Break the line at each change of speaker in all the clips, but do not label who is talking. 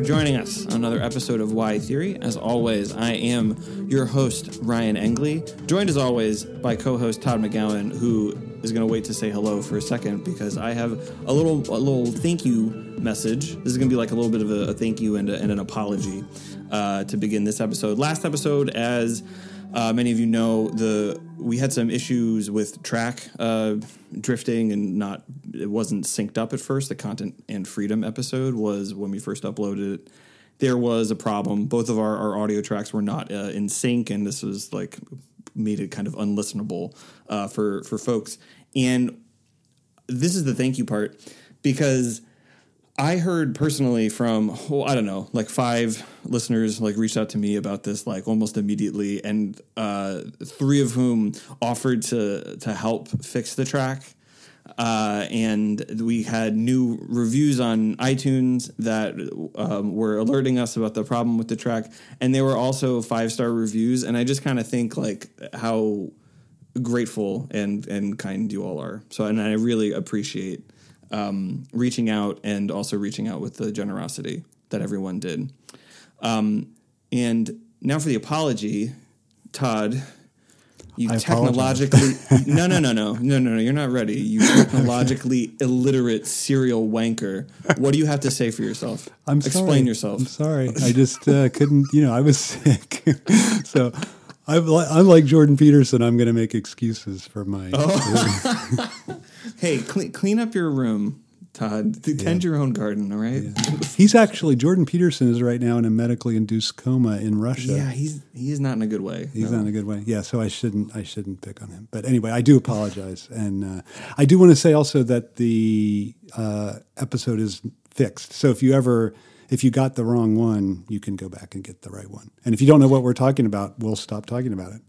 for joining us on another episode of Why Theory. As always, I am your host, Ryan Engley, joined as always by co host Todd McGowan, who is going to wait to say hello for a second because I have a little a little thank you message. This is going to be like a little bit of a, a thank you and, a, and an apology uh, to begin this episode. Last episode, as uh, many of you know, the we had some issues with track uh, drifting and not it wasn't synced up at first. The content and freedom episode was when we first uploaded it. There was a problem. Both of our, our audio tracks were not uh, in sync, and this was like made it kind of unlistenable uh, for for folks. And this is the thank you part because I heard personally from well, I don't know, like five listeners like reached out to me about this like almost immediately, and uh, three of whom offered to to help fix the track. Uh, and we had new reviews on iTunes that um, were alerting us about the problem with the track, and they were also five star reviews. And I just kind of think like how grateful and and kind you all are. So, and I really appreciate um, reaching out and also reaching out with the generosity that everyone did. Um, and now for the apology, Todd. You
I
technologically no no no no no no no you're not ready. You technologically illiterate serial wanker. What do you have to say for yourself?
I'm
Explain
sorry.
yourself.
I'm sorry. I just uh, couldn't. You know, I was sick, so I'm li- unlike Jordan Peterson. I'm going to make excuses for my.
Oh. Hey, clean, clean up your room, Todd. Tend your own garden, all right?
He's actually Jordan Peterson is right now in a medically induced coma in Russia.
Yeah, he's he is not in a good way.
He's
No.
not in a good way. Yeah, so I shouldn't I shouldn't pick on him. But anyway, I do apologize, and uh, I do want to say also that the uh, episode is fixed. So if you ever if you got the wrong one, you can go back and get the right one. And if you don't know what we're talking about, we'll stop talking about it.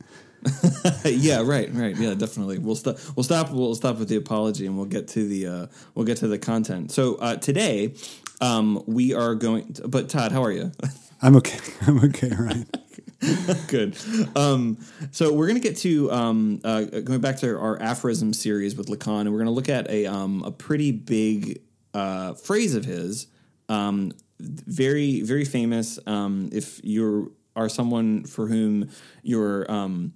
yeah, right, right. Yeah, definitely. We'll stop. We'll stop. We'll stop with the apology, and we'll get to the uh, we'll get to the content. So uh, today, um, we are going. To, but Todd, how are you?
I'm okay. I'm okay, Ryan.
Good. Um, so we're going to get to um, uh, going back to our aphorism series with Lacan, and we're going to look at a um, a pretty big uh, phrase of his, um, very very famous. Um, if you are someone for whom your um,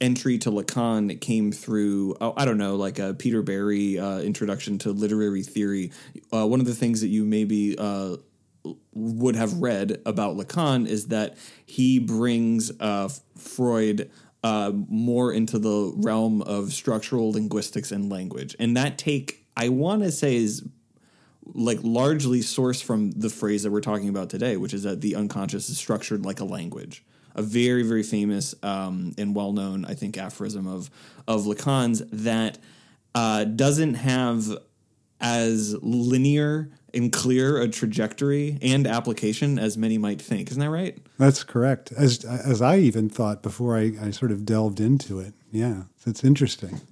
entry to Lacan came through, oh, I don't know, like a Peter Barry uh, introduction to literary theory. Uh, one of the things that you maybe uh, would have read about Lacan is that he brings uh, Freud uh, more into the realm of structural linguistics and language, and that take I want to say is like largely sourced from the phrase that we're talking about today, which is that the unconscious is structured like a language. A very, very famous um, and well known, I think, aphorism of of Lacan's that uh, doesn't have as linear and clear a trajectory and application as many might think. Isn't that right?
That's correct. As as I even thought before I, I sort of delved into it. Yeah, it's interesting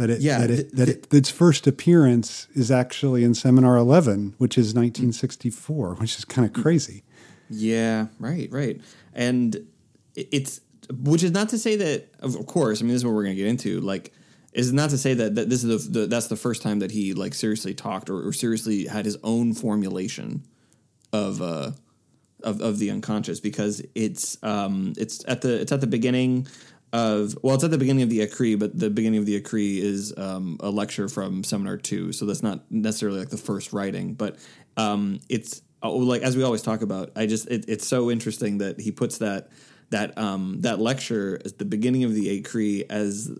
that it
Yeah,
that
th-
it that it, its first appearance is actually in Seminar 11, which is 1964, which is kind of crazy.
Yeah, right, right. And it's which is not to say that of course, I mean this is what we're going to get into like is not to say that, that this is the, the that's the first time that he like seriously talked or, or seriously had his own formulation of uh of, of the unconscious because it's um it's at the it's at the beginning of well it's at the beginning of the Écrits but the beginning of the Écrits is um, a lecture from seminar 2 so that's not necessarily like the first writing but um it's oh, like as we always talk about I just it, it's so interesting that he puts that that um that lecture at the beginning of the Écrits as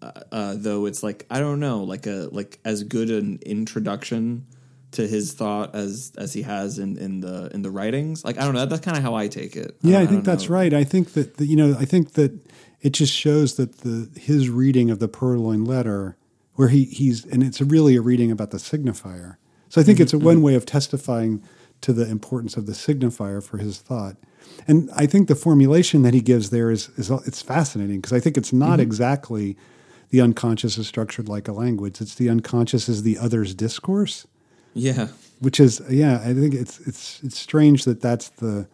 uh, uh, though it's like I don't know, like a like as good an introduction to his thought as as he has in in the in the writings. Like I don't know, that's kind of how I take it.
Yeah, I,
don't
think that's
know.
right. I think that the, you know, I think that it just shows that the his reading of the Purloin letter, where he he's and it's really a reading about the signifier. So I think it's a mm-hmm. one way of testifying to the importance of the signifier for his thought. And I think the formulation that he gives there is is it's fascinating because I think it's not mm-hmm. exactly the unconscious is structured like a language. It's the unconscious is the other's discourse
Yeah,
which is yeah i think it's it's it's strange that that's the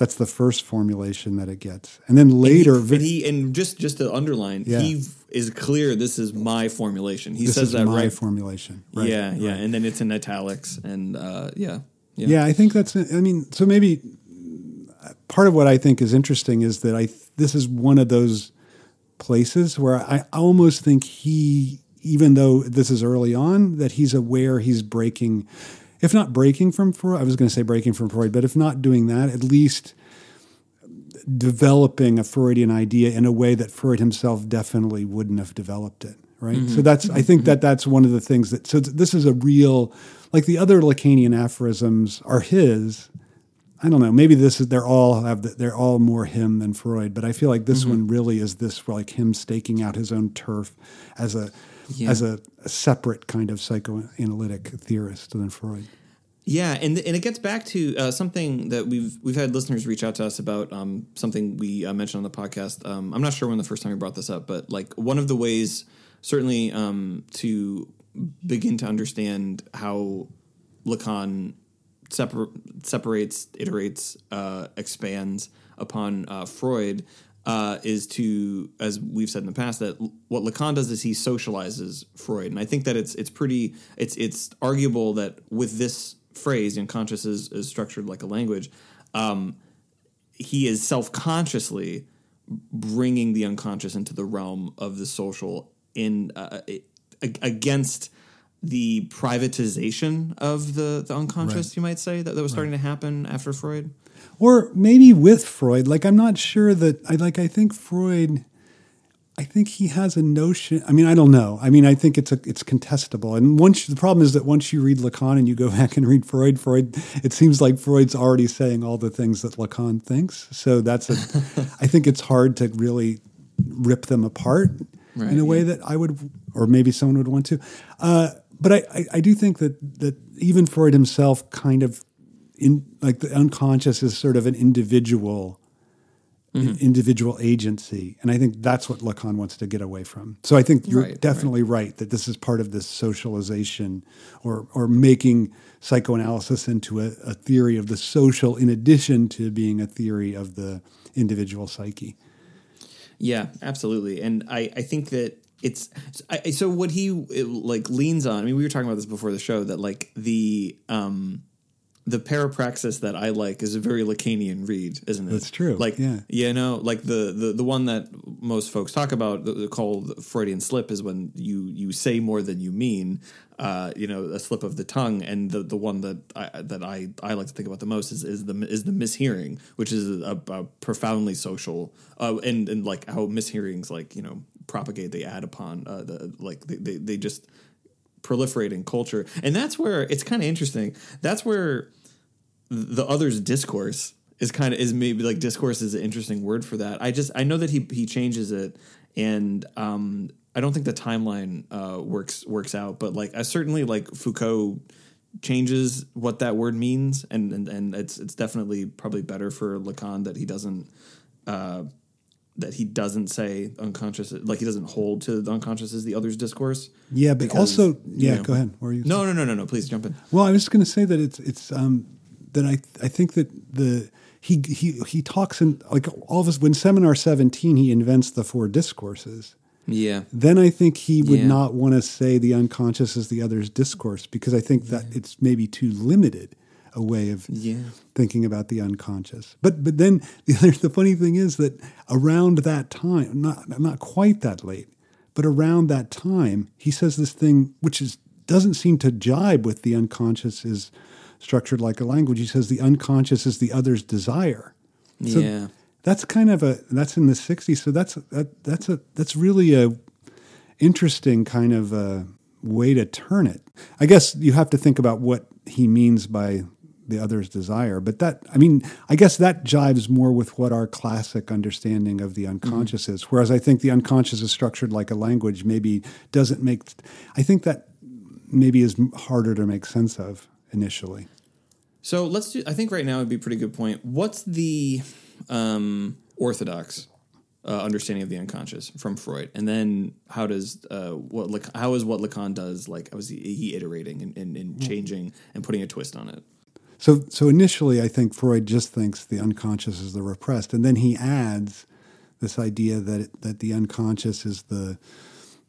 that's the first formulation that it gets and then later
and he, and he and just just to underline,
Yeah.
he is clear. This is my formulation. He
this
says
is
that
my
right.
formulation right
yeah, yeah, and then it's in italics, and uh, yeah,
Yeah. I think that's. I mean, so maybe part of what I think is interesting is that I this is one of those places where I almost think he, even though this is early on, that he's aware he's breaking, if not breaking from Freud. I was going to say breaking from Freud, but if not doing that, at least developing a Freudian idea in a way that Freud himself definitely wouldn't have developed it. Right. Mm-hmm. So that's I think that that's one of the things that so this is a real like the other Lacanian aphorisms are his. I don't know. Maybe this is they're all have the, they're all more him than Freud, but I feel like this mm-hmm. one really is this like him staking out his own turf as a yeah. as a, a, separate kind of psychoanalytic theorist than Freud.
Yeah, and and it gets back to uh, something that we've we've had listeners reach out to us about um, something we uh, mentioned on the podcast. Um, I'm not sure when the first time we brought this up, but like one of the ways, certainly, um, to begin to understand how Lacan separ- separates, iterates, uh, expands upon uh, Freud uh, is to, as we've said in the past, that what Lacan does is he socializes Freud, and I think that it's it's pretty it's it's arguable that with this phrase, unconscious is, is structured like a language. Um, he is self consciously bringing the unconscious into the realm of the social in uh, against the privatization of the, the unconscious, right. you might say, that, that was starting right. to happen after Freud?
Or maybe with Freud. Like, I'm not sure that, I like, I think Freud, I think he has a notion. I mean, I don't know. I mean, I think it's a, it's contestable. And once, the problem is that once you read Lacan and you go back and read Freud, Freud, it seems like Freud's already saying all the things that Lacan thinks. So that's a, I think it's hard to really rip them apart. Right, in a way yeah. that I would, or maybe someone would want to. Uh, but I, I, I, do think that that even Freud himself kind of in like the unconscious is sort of an individual mm-hmm. individual agency. And I think that's what Lacan wants to get away from. So I think you're right, definitely right. right. that this is part of this socialization or or making psychoanalysis into a, a theory of the social in addition to being a theory of the individual psyche.
Yeah, absolutely. And I, I think that it's I, so what he like leans on. I mean, we were talking about this before the show that like the um the parapraxis that I like is a very Lacanian read, isn't it?
That's true.
Like, yeah, you know, like the the, the one that most folks talk about, the, the called Freudian slip, is when you you say more than you mean. Uh, you know, a slip of the tongue, and the, the one that I that I, I like to think about the most is, is the is the mishearing, which is a, a profoundly social, uh, and and like how mishearings like you know propagate, they add upon uh, the like they, they, they just proliferate in culture, and that's where it's kind of interesting. That's where the others discourse is kind of is maybe like discourse is an interesting word for that. I just I know that he he changes it, and um, I don't think the timeline uh, works works out, but like I certainly like Foucault changes what that word means, and and, and it's it's definitely probably better for Lacan that he doesn't. Uh, that he doesn't say unconscious, like he doesn't hold to the unconscious as the other's discourse.
Yeah, but because, also, yeah, you know, go ahead. Where are you?
No, no, no, no, no. Please jump in.
Well, I was just going to say that it's it's um, that I I think that the he he he talks in like all of us when seminar seventeen he invents the four discourses.
Yeah.
Then I think he would yeah. not want to say the unconscious is the other's discourse because I think that yeah. it's maybe too limited a way of
yeah.
thinking about the unconscious. But but then the other, the funny thing is that around that time, not not quite that late, but around that time, he says this thing which is doesn't seem to jibe with the unconscious is structured like a language. He says the unconscious is the other's desire.
So yeah.
That's kind of a that's in the 60s. So that's that that's a that's really a interesting kind of a way to turn it. I guess you have to think about what he means by the other's desire. But that, I mean, I guess that jives more with what our classic understanding of the unconscious mm-hmm. is. Whereas I think the unconscious is structured like a language, maybe doesn't make, I think that maybe is harder to make sense of initially.
So let's do, I think right now would be a pretty good point. What's the um, orthodox uh, understanding of the unconscious from Freud, and then how does uh, what how is what Lacan does like? How is he, he iterating and, and, and, changing and putting a twist on it?
So, so initially, I think Freud just thinks the unconscious is the repressed, and then he adds this idea that it, that the unconscious is the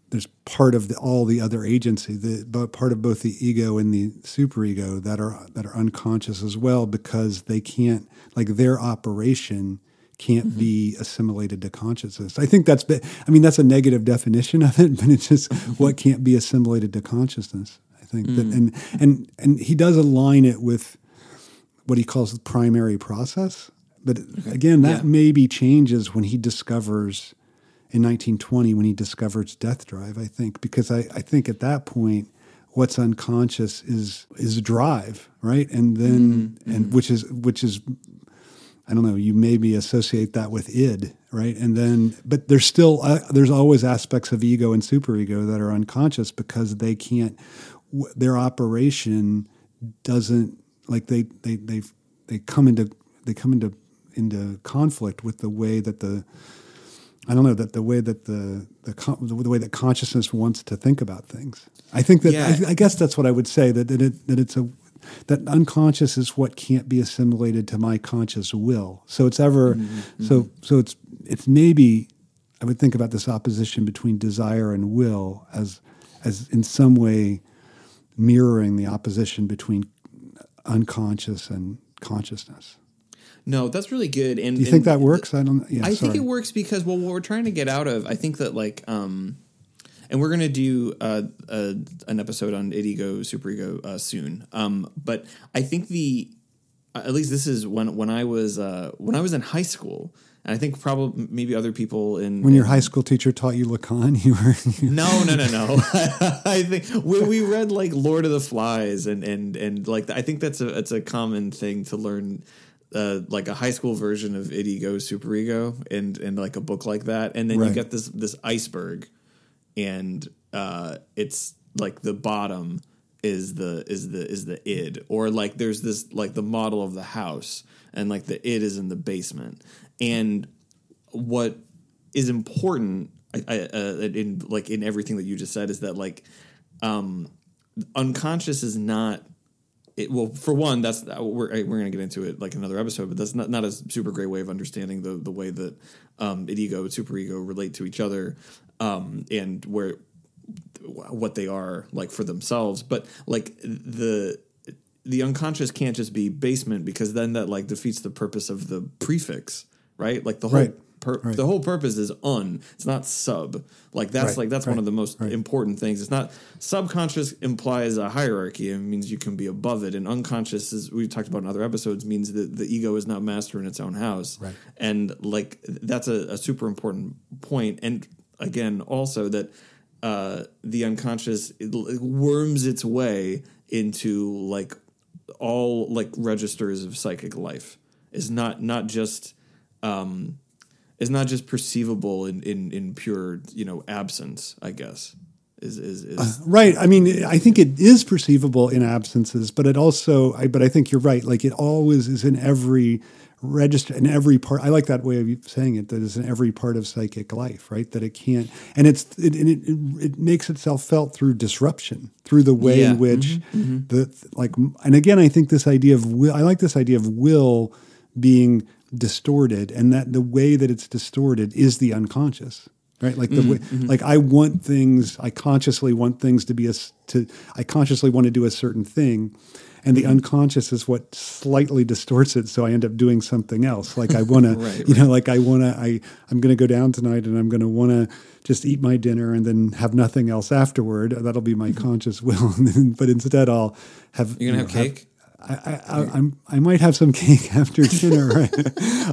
there's part of the, all the other agency, the but part of both the ego and the superego that are that are unconscious as well because they can't like their operation can't mm-hmm. be assimilated to consciousness. I think that's I mean that's a negative definition of it, but it's just mm-hmm. what can't be assimilated to consciousness. I think mm. that and and and he does align it with what he calls the primary process. But again, that yeah. maybe changes when he discovers in 1920 when he discovers death drive, I think, because I, I think at that point, what's unconscious is is drive, right? And then mm-hmm. and mm-hmm. which is which is I don't know, you maybe associate that with id, right? And then but there's still uh, there's always aspects of ego and superego that are unconscious because they can't w- their operation doesn't like they they they they come into they come into into conflict with the way that the I don't know that the way that the the, the way that consciousness wants to think about things. I think that yeah. I, I, guess that's what I would say that that, it, that it's a that unconscious is what can't be assimilated to my conscious will. So it's ever mm-hmm. mm-hmm. so so it's it's maybe I would think about this opposition between desire and will as as in some way mirroring the opposition between unconscious and consciousness.
No, that's really good. And
do you think that works? I don't.
Yeah, I sorry. think it works because well, what we're trying to get out of, I think that like, um, and we're gonna do uh, uh, an episode on id-ego, superego uh, soon. Um, but I think the at least this is when when I was uh, when I was in high school. And I think probably maybe other people in
when your high school teacher taught you Lacan, you were
no, no, no, no. I think when we read like Lord of the Flies and and and like I think that's a it's a common thing to learn uh, like a high school version of id ego super ego and and like a book like that and then right. you get this this iceberg and uh, it's like the bottom is the is the is the id. Or like there's this like the model of the house and like the id is in the basement. And what is important I, I, uh, in like in everything that you just said is that like um unconscious is not it, well, for one, that's we're we're going to get into it like another episode, but that's not not a super great way of understanding the the way that um, id-ego and superego relate to each other, um, and where what they are like for themselves. But like the the unconscious can't just be basement because then that like defeats the purpose of the prefix, right? Like the whole
right.
Per, right. The whole purpose is un. It's not sub. Like that's right. like that's right. one of the most important things. It's not subconscious implies a hierarchy. It means you can be above it, and unconscious is we talked about in other episodes means that the ego is not master in its own house.
Right.
And like that's a, a super important point. And again, also that uh, the unconscious it worms its way into like all like registers of psychic life. Is not not just um, is not just perceivable in, in, in pure you know absence. I guess is is, is uh,
right. I mean, I think it is perceivable in absences, but it also. I, but I think you're right. Like it always is in every register in every part. I like that way of saying it. That is in every part of psychic life, right? That it can't, and it's it it, it, it makes itself felt through disruption, through the way yeah. in which mm-hmm, mm-hmm. the like. And again, I think this idea of will. I like this idea of will being distorted and that the way that it's distorted is the unconscious right like the mm-hmm, way mm-hmm. like i want things i consciously want things to be a to i consciously want to do a certain thing and the mm-hmm. unconscious is what slightly distorts it so i end up doing something else like i want
right,
to you know like i want to i i'm going to go down tonight and i'm going to want to just eat my dinner and then have nothing else afterward that'll be my mm-hmm. conscious will but instead i'll have
you're going to have cake
I, I, I'm, I might have some cake after dinner. Right?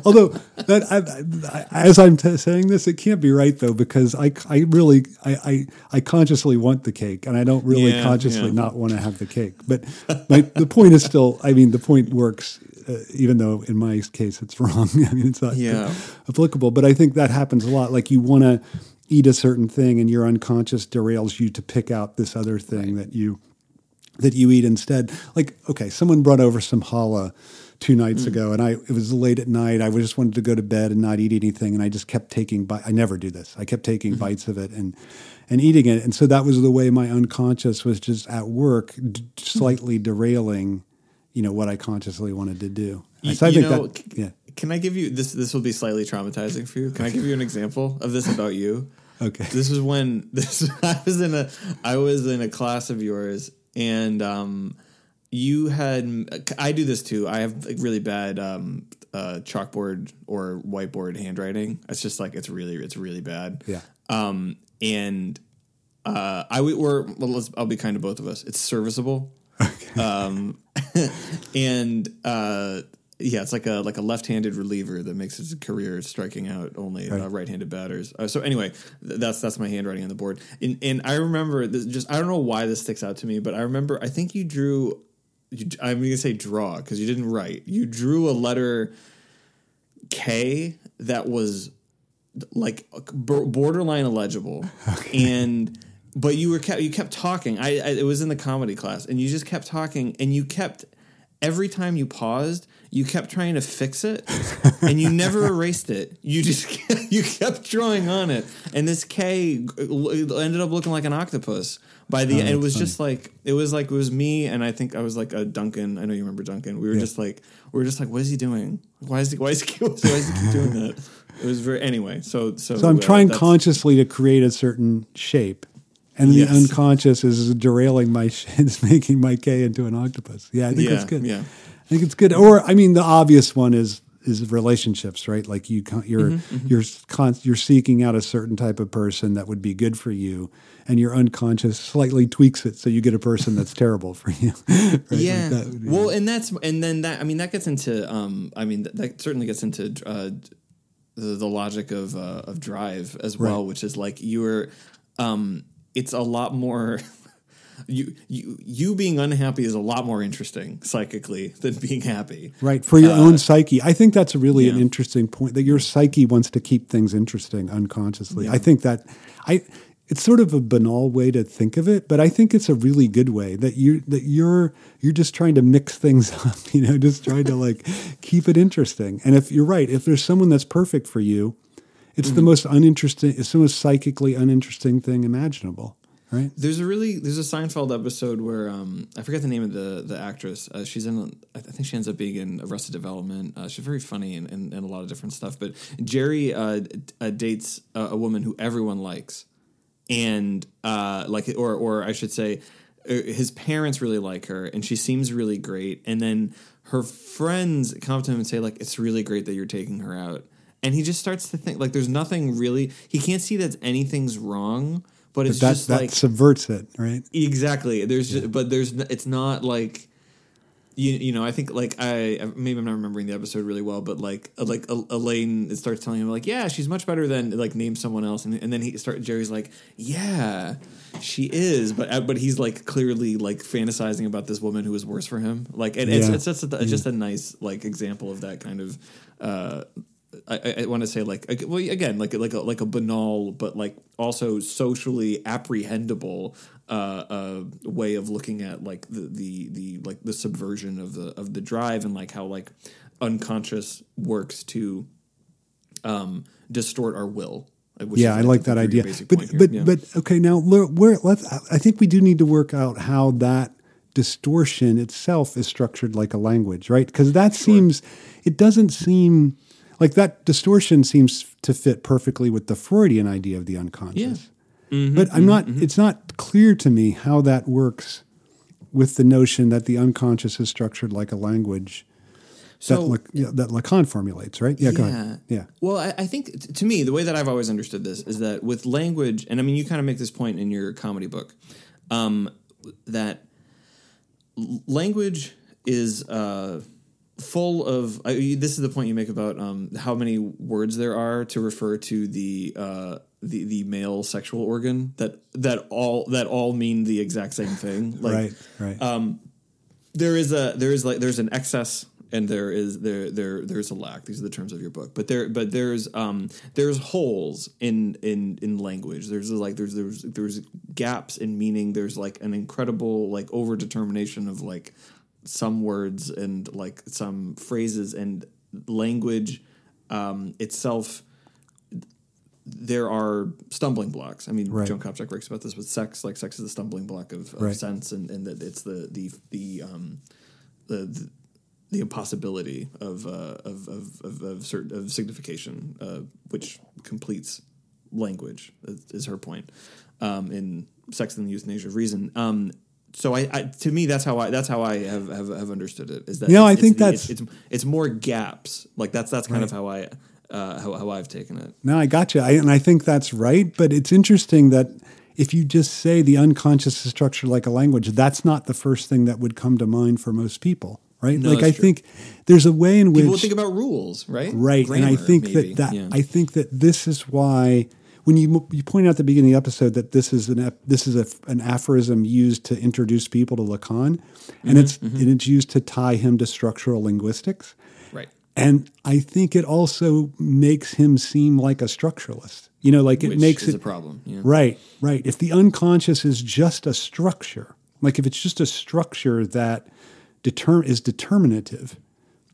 Although that, I, I, as I'm t- saying this, it can't be right though because I, I really I, I, I consciously want the cake and I don't really yeah, consciously yeah. not want to have the cake. But my, the point is still, I mean, the point works, uh, even though in my case it's wrong. I mean, it's not
yeah.
applicable. But I think that happens a lot. Like you want to eat a certain thing and your unconscious derails you to pick out this other thing right. that you that you eat instead. Like, okay, someone brought over some challah two nights mm. ago, and I it was late at night. I just wanted to go to bed and not eat anything, and I just kept taking. Bi- I never do this. I kept taking mm-hmm. bites of it and and eating it, and so that was the way my unconscious was just at work, d- slightly derailing, you know, what I consciously wanted to do.
You, so I think know, that, yeah. Can I give you this? This will be slightly traumatizing for you. Can I give you an example of this about you?
Okay.
This was when this I was in a I was in a class of yours, and um, you had I do this too. I have like really bad um, uh, chalkboard or whiteboard handwriting. It's just like it's really it's really bad.
Yeah.
Um, and uh, I would or well, let's I'll be kind to both of us. It's serviceable. Um, and uh, yeah, it's like a like a left-handed reliever that makes his career striking out only uh, right-handed batters. Uh, so anyway, th- that's that's my handwriting on the board. And and I remember this, just I don't know why this sticks out to me, but I remember I think you drew. You, I'm going to say draw because you didn't write. You drew a letter K that was like b- borderline illegible, and but you were kept you kept talking. I, I it was in the comedy class, and you just kept talking, and you kept every time you paused, you kept trying to fix it, and you never erased it. You just you kept drawing on it, and this K ended up looking like an octopus. By the end, it was
funny.
just like it was like it was me, and I think I was like a Duncan. I know you remember Duncan. We were
Yeah.
just like we were just like, what is he doing? Why is he why is he why does he keep doing that? It was very anyway. So so
So I'm
uh,
trying consciously to create a certain shape, and
Yes.
the unconscious is derailing my, sh- is making my K into an octopus. Yeah, I think
Yeah,
that's good.
yeah.
I think it's good. Or I mean, the obvious one is is relationships, right? Like you, you're
Mm-hmm,
you're con- you're seeking out a certain type of person that would be good for you, and your unconscious slightly tweaks it so you get a person that's terrible for you. right? Like
Yeah.
that would be-
well, and that's and then that I mean that gets into um I mean that, that certainly gets into uh, the, the logic of uh, of drive as well,
Right.
which is like you're um it's a lot more. You, you you being unhappy is a lot more interesting psychically than being happy.
Right, for your
Uh,
own psyche. I think that's really an interesting point that your psyche wants to keep things interesting unconsciously. I think that I it's sort of a banal way to think of it, but I think it's a really good way that you that you're you're just trying to mix things up, you know, just trying to like keep it interesting. And if you're right, if there's someone that's perfect for you, it's
Mm-hmm.
the most uninteresting it's the most psychically uninteresting thing imaginable, right?
There's a really there's a Seinfeld episode where um I forget the name of the the actress. Uh, she's in I think she ends up being in Arrested Development. Uh, she's very funny and, and, and a lot of different stuff. But Jerry uh, uh, dates a, a woman who everyone likes, and uh like or or I should say. uh, His parents really like her, and she seems really great. And then her friends come up to him and say, "Like, it's really great that you're taking her out." And he just starts to think, like, there's nothing really. He can't see that anything's wrong, but it's
That
just
that
like
subverts it, right?
Exactly. There's, just, but there's, it's not like, you, you know, I think like I maybe I'm not remembering the episode really well, but like like El- Elaine starts telling him like, yeah, she's much better than like name someone else, and, and then he start Jerry's like, yeah, she is, but uh, but he's like clearly like fantasizing about this woman who is worse for him, like, and it's
Yeah.
it's just a, just a nice like example of that kind of. uh I, I- want to say like well again like like a, like a banal but like also socially apprehendable uh, uh, way of looking at like the, the the like the subversion of the of the drive and like how like unconscious works to um, distort our will.
yeah, I like that idea. But but
Yeah.
but okay, now where, let's. I think we do need to work out how that distortion itself is structured like a language, right? Because that seems, it doesn't seem like that distortion seems to fit perfectly with the Freudian idea of the unconscious.
Mm-hmm,
but I'm not. It's not clear to me how that works with the notion that the unconscious is structured like a language.
So-
that, Lac- yeah, that Lacan formulates, right? Yeah, go ahead. Yeah.
Well, I, I think t- to me, the way that I've always understood this is that with language, and I mean, you kind of make this point in your comedy book, um, that language is uh, full of. I, this is the point you make about um, how many words there are to refer to the. Uh, the, the male sexual organ that that all that all mean the exact same thing like
right. Right.
um, there is a there is like there's an excess and there is there there there's a lack these are the terms of your book but there but there's um there's holes in in in language there's like there's there's there's gaps in meaning there's like an incredible like over determination of like some words and like some phrases and language um itself there are stumbling blocks. I mean,
Right.
Joan Copjec writes about this with sex. Like, sex is a stumbling block of, of
Right.
sense, and, and that it's the the the um the the, the impossibility of, uh, of, of of of certain of signification, uh, which completes language. Is, is her point um, in Sex and the Euthanasia of Reason. Um, so I, I, to me, that's how I that's how I have have, have understood it. Is that
No, I think
it's,
that's-
it's, it's it's more gaps. Like that's that's kind of how I uh, how how I've taken it.
No, I got you. I, and I think that's right. But it's interesting that if you just say the unconscious is structured like a language, that's not the first thing that would come to mind for most people, right?
No,
like I
true.
think there's a way in which
People think about rules, right?
right, and I think
maybe.
that that
Yeah.
I think that this is why when you you point out at the beginning of the episode that this is an this is a, an aphorism used to introduce people to Lacan,
Mm-hmm,
and it's and it's used to tie him to structural linguistics.
right.
And I think it also makes him seem like a structuralist. You know, like it
Which
makes
is
it
a problem. Yeah.
right, right. If the unconscious is just a structure, like if it's just a structure that deter- is determinative,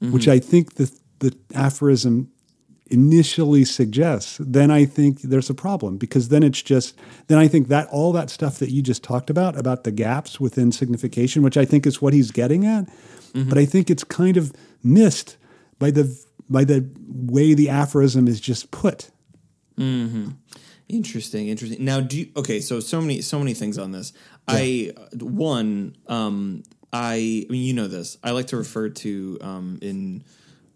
Mm-hmm.
which I think the the aphorism initially suggests, then I think there's a problem because then it's just then I think that all that stuff that you just talked about about the gaps within signification, which I think is what he's getting at,
Mm-hmm.
but I think it's kind of missed by the by the way the aphorism is just put. Mm-hmm.
Interesting, interesting. Now, do you, okay? So, so many, so many things on this. I one, um, I, I mean, you know this. I like to refer to um, in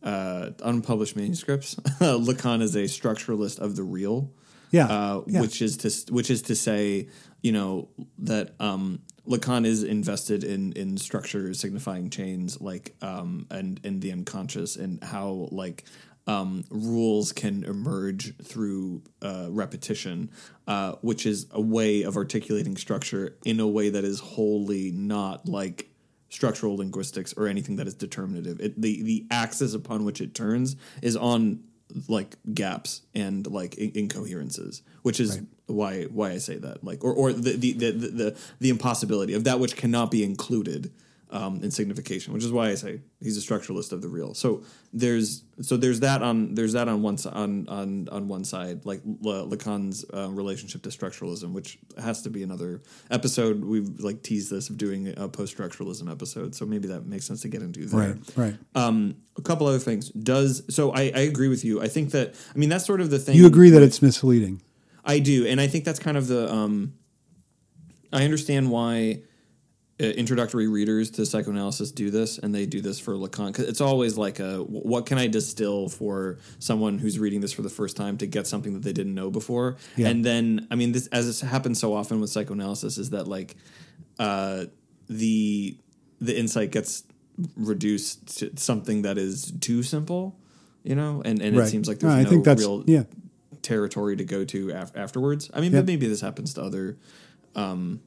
uh, unpublished manuscripts. Lacan is a structuralist of the real.
Yeah,
uh,
yeah.
which is to which is to say, you know, that um, Lacan is invested in in structure signifying chains, like um, and and the unconscious, and how like um, rules can emerge through uh, repetition, uh, which is a way of articulating structure in a way that is wholly not like structural linguistics or anything that is determinative. It, the the axis upon which it turns is on like gaps and like in- incoherences, which is why why I say that. Like or or the the the the, the, the impossibility of that which cannot be included. Um, in signification, which is why I say he's a structuralist of the real. So there's so there's that on there's that on one on on on one side, like Le- Lacan's uh, relationship to structuralism, which has to be another episode. We've like teased this of doing a post structuralism episode, so maybe that makes sense to get into there.
Right, right.
Um, a couple other things. Does so? I, I agree with you. I think that I mean that's sort of the thing.
You agree that it's misleading.
I do, and I think that's kind of the. Um, I understand why introductory readers to psychoanalysis do this, and they do this for Lacan because it's always like a what can I distill for someone who's reading this for the first time to get something that they didn't know before,
Yeah.
and then I mean this as this happens so often with psychoanalysis is that like uh, the the insight gets reduced to something that is too simple, you know, and and
Right.
it seems like there's
I
no
think that's
real
yeah.
territory to go to af- afterwards. I mean,
Yeah.
but maybe this happens to other um,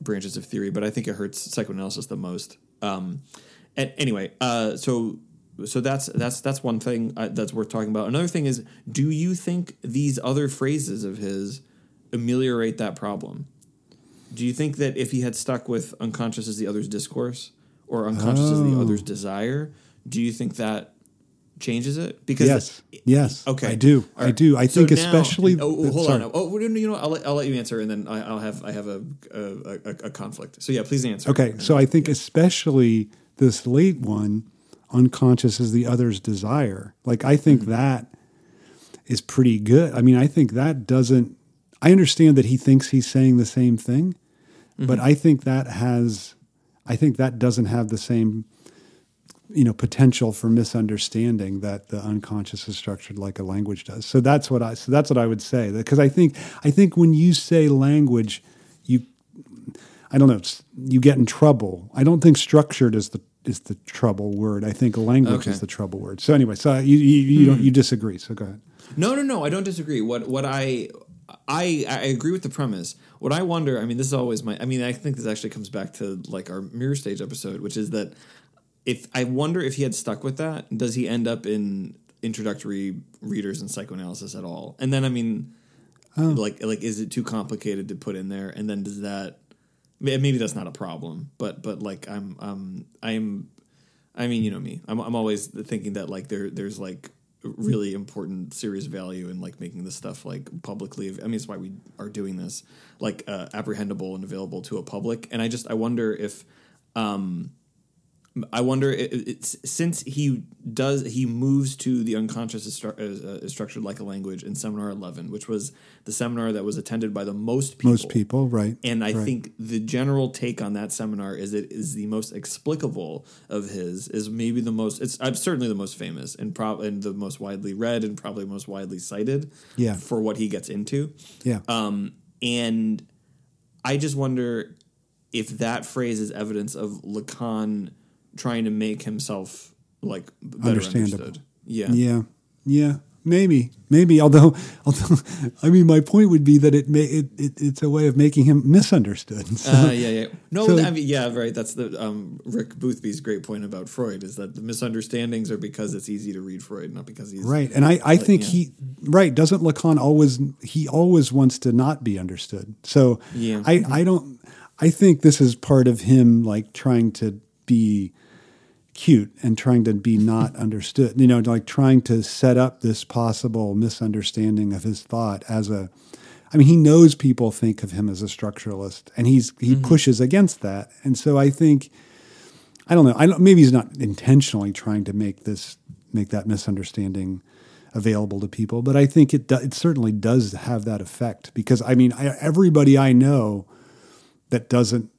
branches of theory, but I think it hurts psychoanalysis the most. Um, and anyway, uh, so so that's that's that's one thing uh, that's worth talking about. Another thing is, do you think these other phrases of his ameliorate that problem? Do you think that if he had stuck with unconscious as the other's discourse or unconscious as the
Oh.
other's desire, do you think that changes it? Because
Yes, yes.
Okay.
I do.
All
I do. I
So
think
now-
especially.
Oh, oh, hold
sorry.
on. Oh, you know. I'll let, I'll let you answer, and then I, I'll have I have a a, a a conflict. So yeah, please answer.
Okay, so I think especially this late one, unconscious is the other's desire. Like I think
Mm-hmm.
that is pretty good. I mean, I think that doesn't. I understand that he thinks he's saying the same thing,
Mm-hmm.
but I think that has. I think that doesn't have the same, you know, potential for misunderstanding that the unconscious is structured like a language does. So that's what I. So that's what I would say. Because I think I think when you say language, you I don't know. it's- You get in trouble. I don't think structured is the is the trouble word. I think language
Okay.
is the trouble word. So anyway, so you you, you don't you hmm. disagree. So go ahead.
No, no, no. I don't disagree. What what I I I agree with the premise. What I wonder, I mean, this is always my. I mean, I think this actually comes back to like our mirror stage episode, which is that if I wonder if he had stuck with that, does he end up in introductory readers and psychoanalysis at all? And then I mean, like like is it too complicated to put in there? And then does that maybe that's not a problem, but but like I'm um I'm I mean, you know me. I'm, I'm always thinking that like there there's like really important serious value in like making this stuff like publicly. I mean, it's why we are doing this like uh, apprehendable and available to a public. And I just I wonder if um I wonder since he does he moves to the unconscious is, stru- is, uh, is structured like a language in seminar 11 which was the seminar that was attended by the most people
Most people, right?
and I
right.
think the general take on that seminar is it is the most explicable of his is maybe the most it's uh, certainly the most famous and probably and the most widely read and probably most widely cited
Yeah.
for what he gets into
yeah,
um, and I just wonder if that phrase is evidence of Lacan trying to make himself like better
Understandable.
understood. Yeah.
yeah, yeah. Maybe, maybe. Although, although, I mean, my point would be that it may it, it it's a way of making him misunderstood. So,
Uh, yeah, yeah. No,
So-
I mean, yeah, right. That's the um, Rick Boothby's great point about Freud is that the misunderstandings are because it's easy to read Freud, not because he's
Right, and I, I think
yeah.
he right doesn't Lacan always he always wants to not be understood. So
Yeah.
I I don't I think this is part of him like trying to be cute and trying to be not understood. You know, like trying to set up this possible misunderstanding of his thought as a. I mean, he knows people think of him as a structuralist, and he's he
Mm-hmm.
pushes against that. And so I think I don't know. I don't, maybe he's not intentionally trying to make this make that misunderstanding available to people, but I think it do, it certainly does have that effect because I mean I, everybody I know that doesn't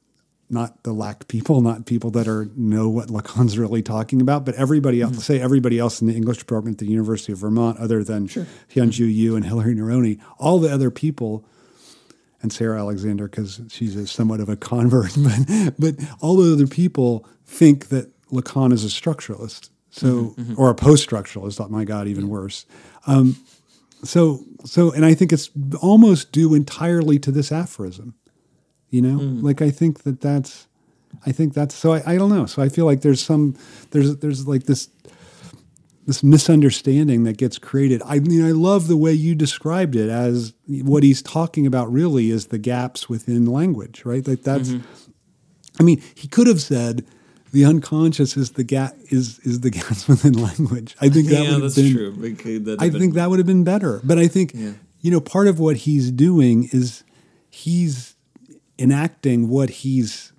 not the lack people, not people that are know what Lacan's really talking about, but everybody else, mm-hmm. say everybody else in the English department at the University of Vermont, other than Hyon Joo Yoo and Hilary Neroni, all the other people and Sarah Alexander because she's a, somewhat of a convert, but but all the other people think that Lacan is a structuralist, so mm-hmm, mm-hmm. or a post-structuralist. Oh my God, even worse. Um, so so, and I think it's almost due entirely to this aphorism. You know, like I think that that's, I think that's so. I, I don't know. So I feel like there's some there's there's like this this misunderstanding that gets created. I mean, I love the way you described it as what he's talking about really is the gaps within language, right? Like that's I mean, he could have said the unconscious is the gap is is the gaps within language. I think that
yeah,
would have been
true. That-
I
that-
think that would have been better. But I think
Yeah.
you know, part of what he's doing is he's enacting what he's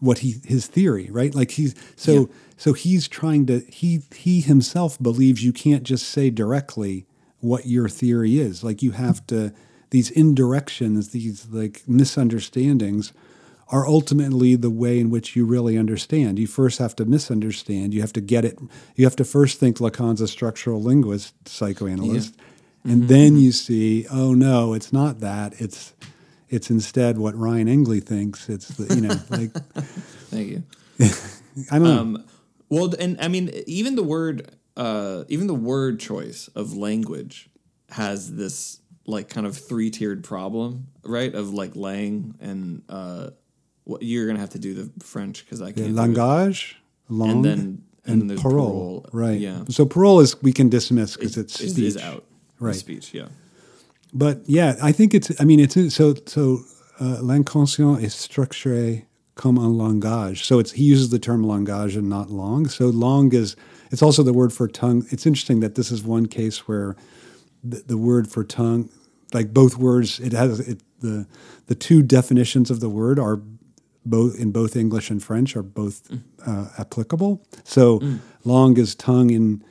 what he his theory, right? Like he's so
Yeah.
so he's trying to he he himself believes you can't just say directly what your theory is. Like you have to these indirections, these like misunderstandings are ultimately the way in which you really understand. You first have to misunderstand. You have to get it. You have to first think Lacan's a structural linguist, psychoanalyst, and then mm-hmm. you see, oh no, it's not that. It's it's instead what Ryan Engley thinks. It's the, you know like
Thank you.
I don't know.
Um, well, and I mean, even the word, uh, even the word choice of language has this like kind of three tiered problem, right? Of like lang and uh, what you're gonna have to do the French because I can't. it.
langage, langue,
and then and, then there's
parole.
parole,
Right.
Yeah,
So parole is we can dismiss because it's speech.
is out.
Right.
speech. Yeah.
But yeah, I think it's. I mean, it's so so. Uh, L'inconscient est structuré comme un langage. So it's he uses the term langage and not langue. So langue is. It's also the word for tongue. It's interesting that this is one case where the, the word for tongue, like both words, it has it, the the two definitions of the word are both in both English and French are both uh, applicable. So langue is tongue in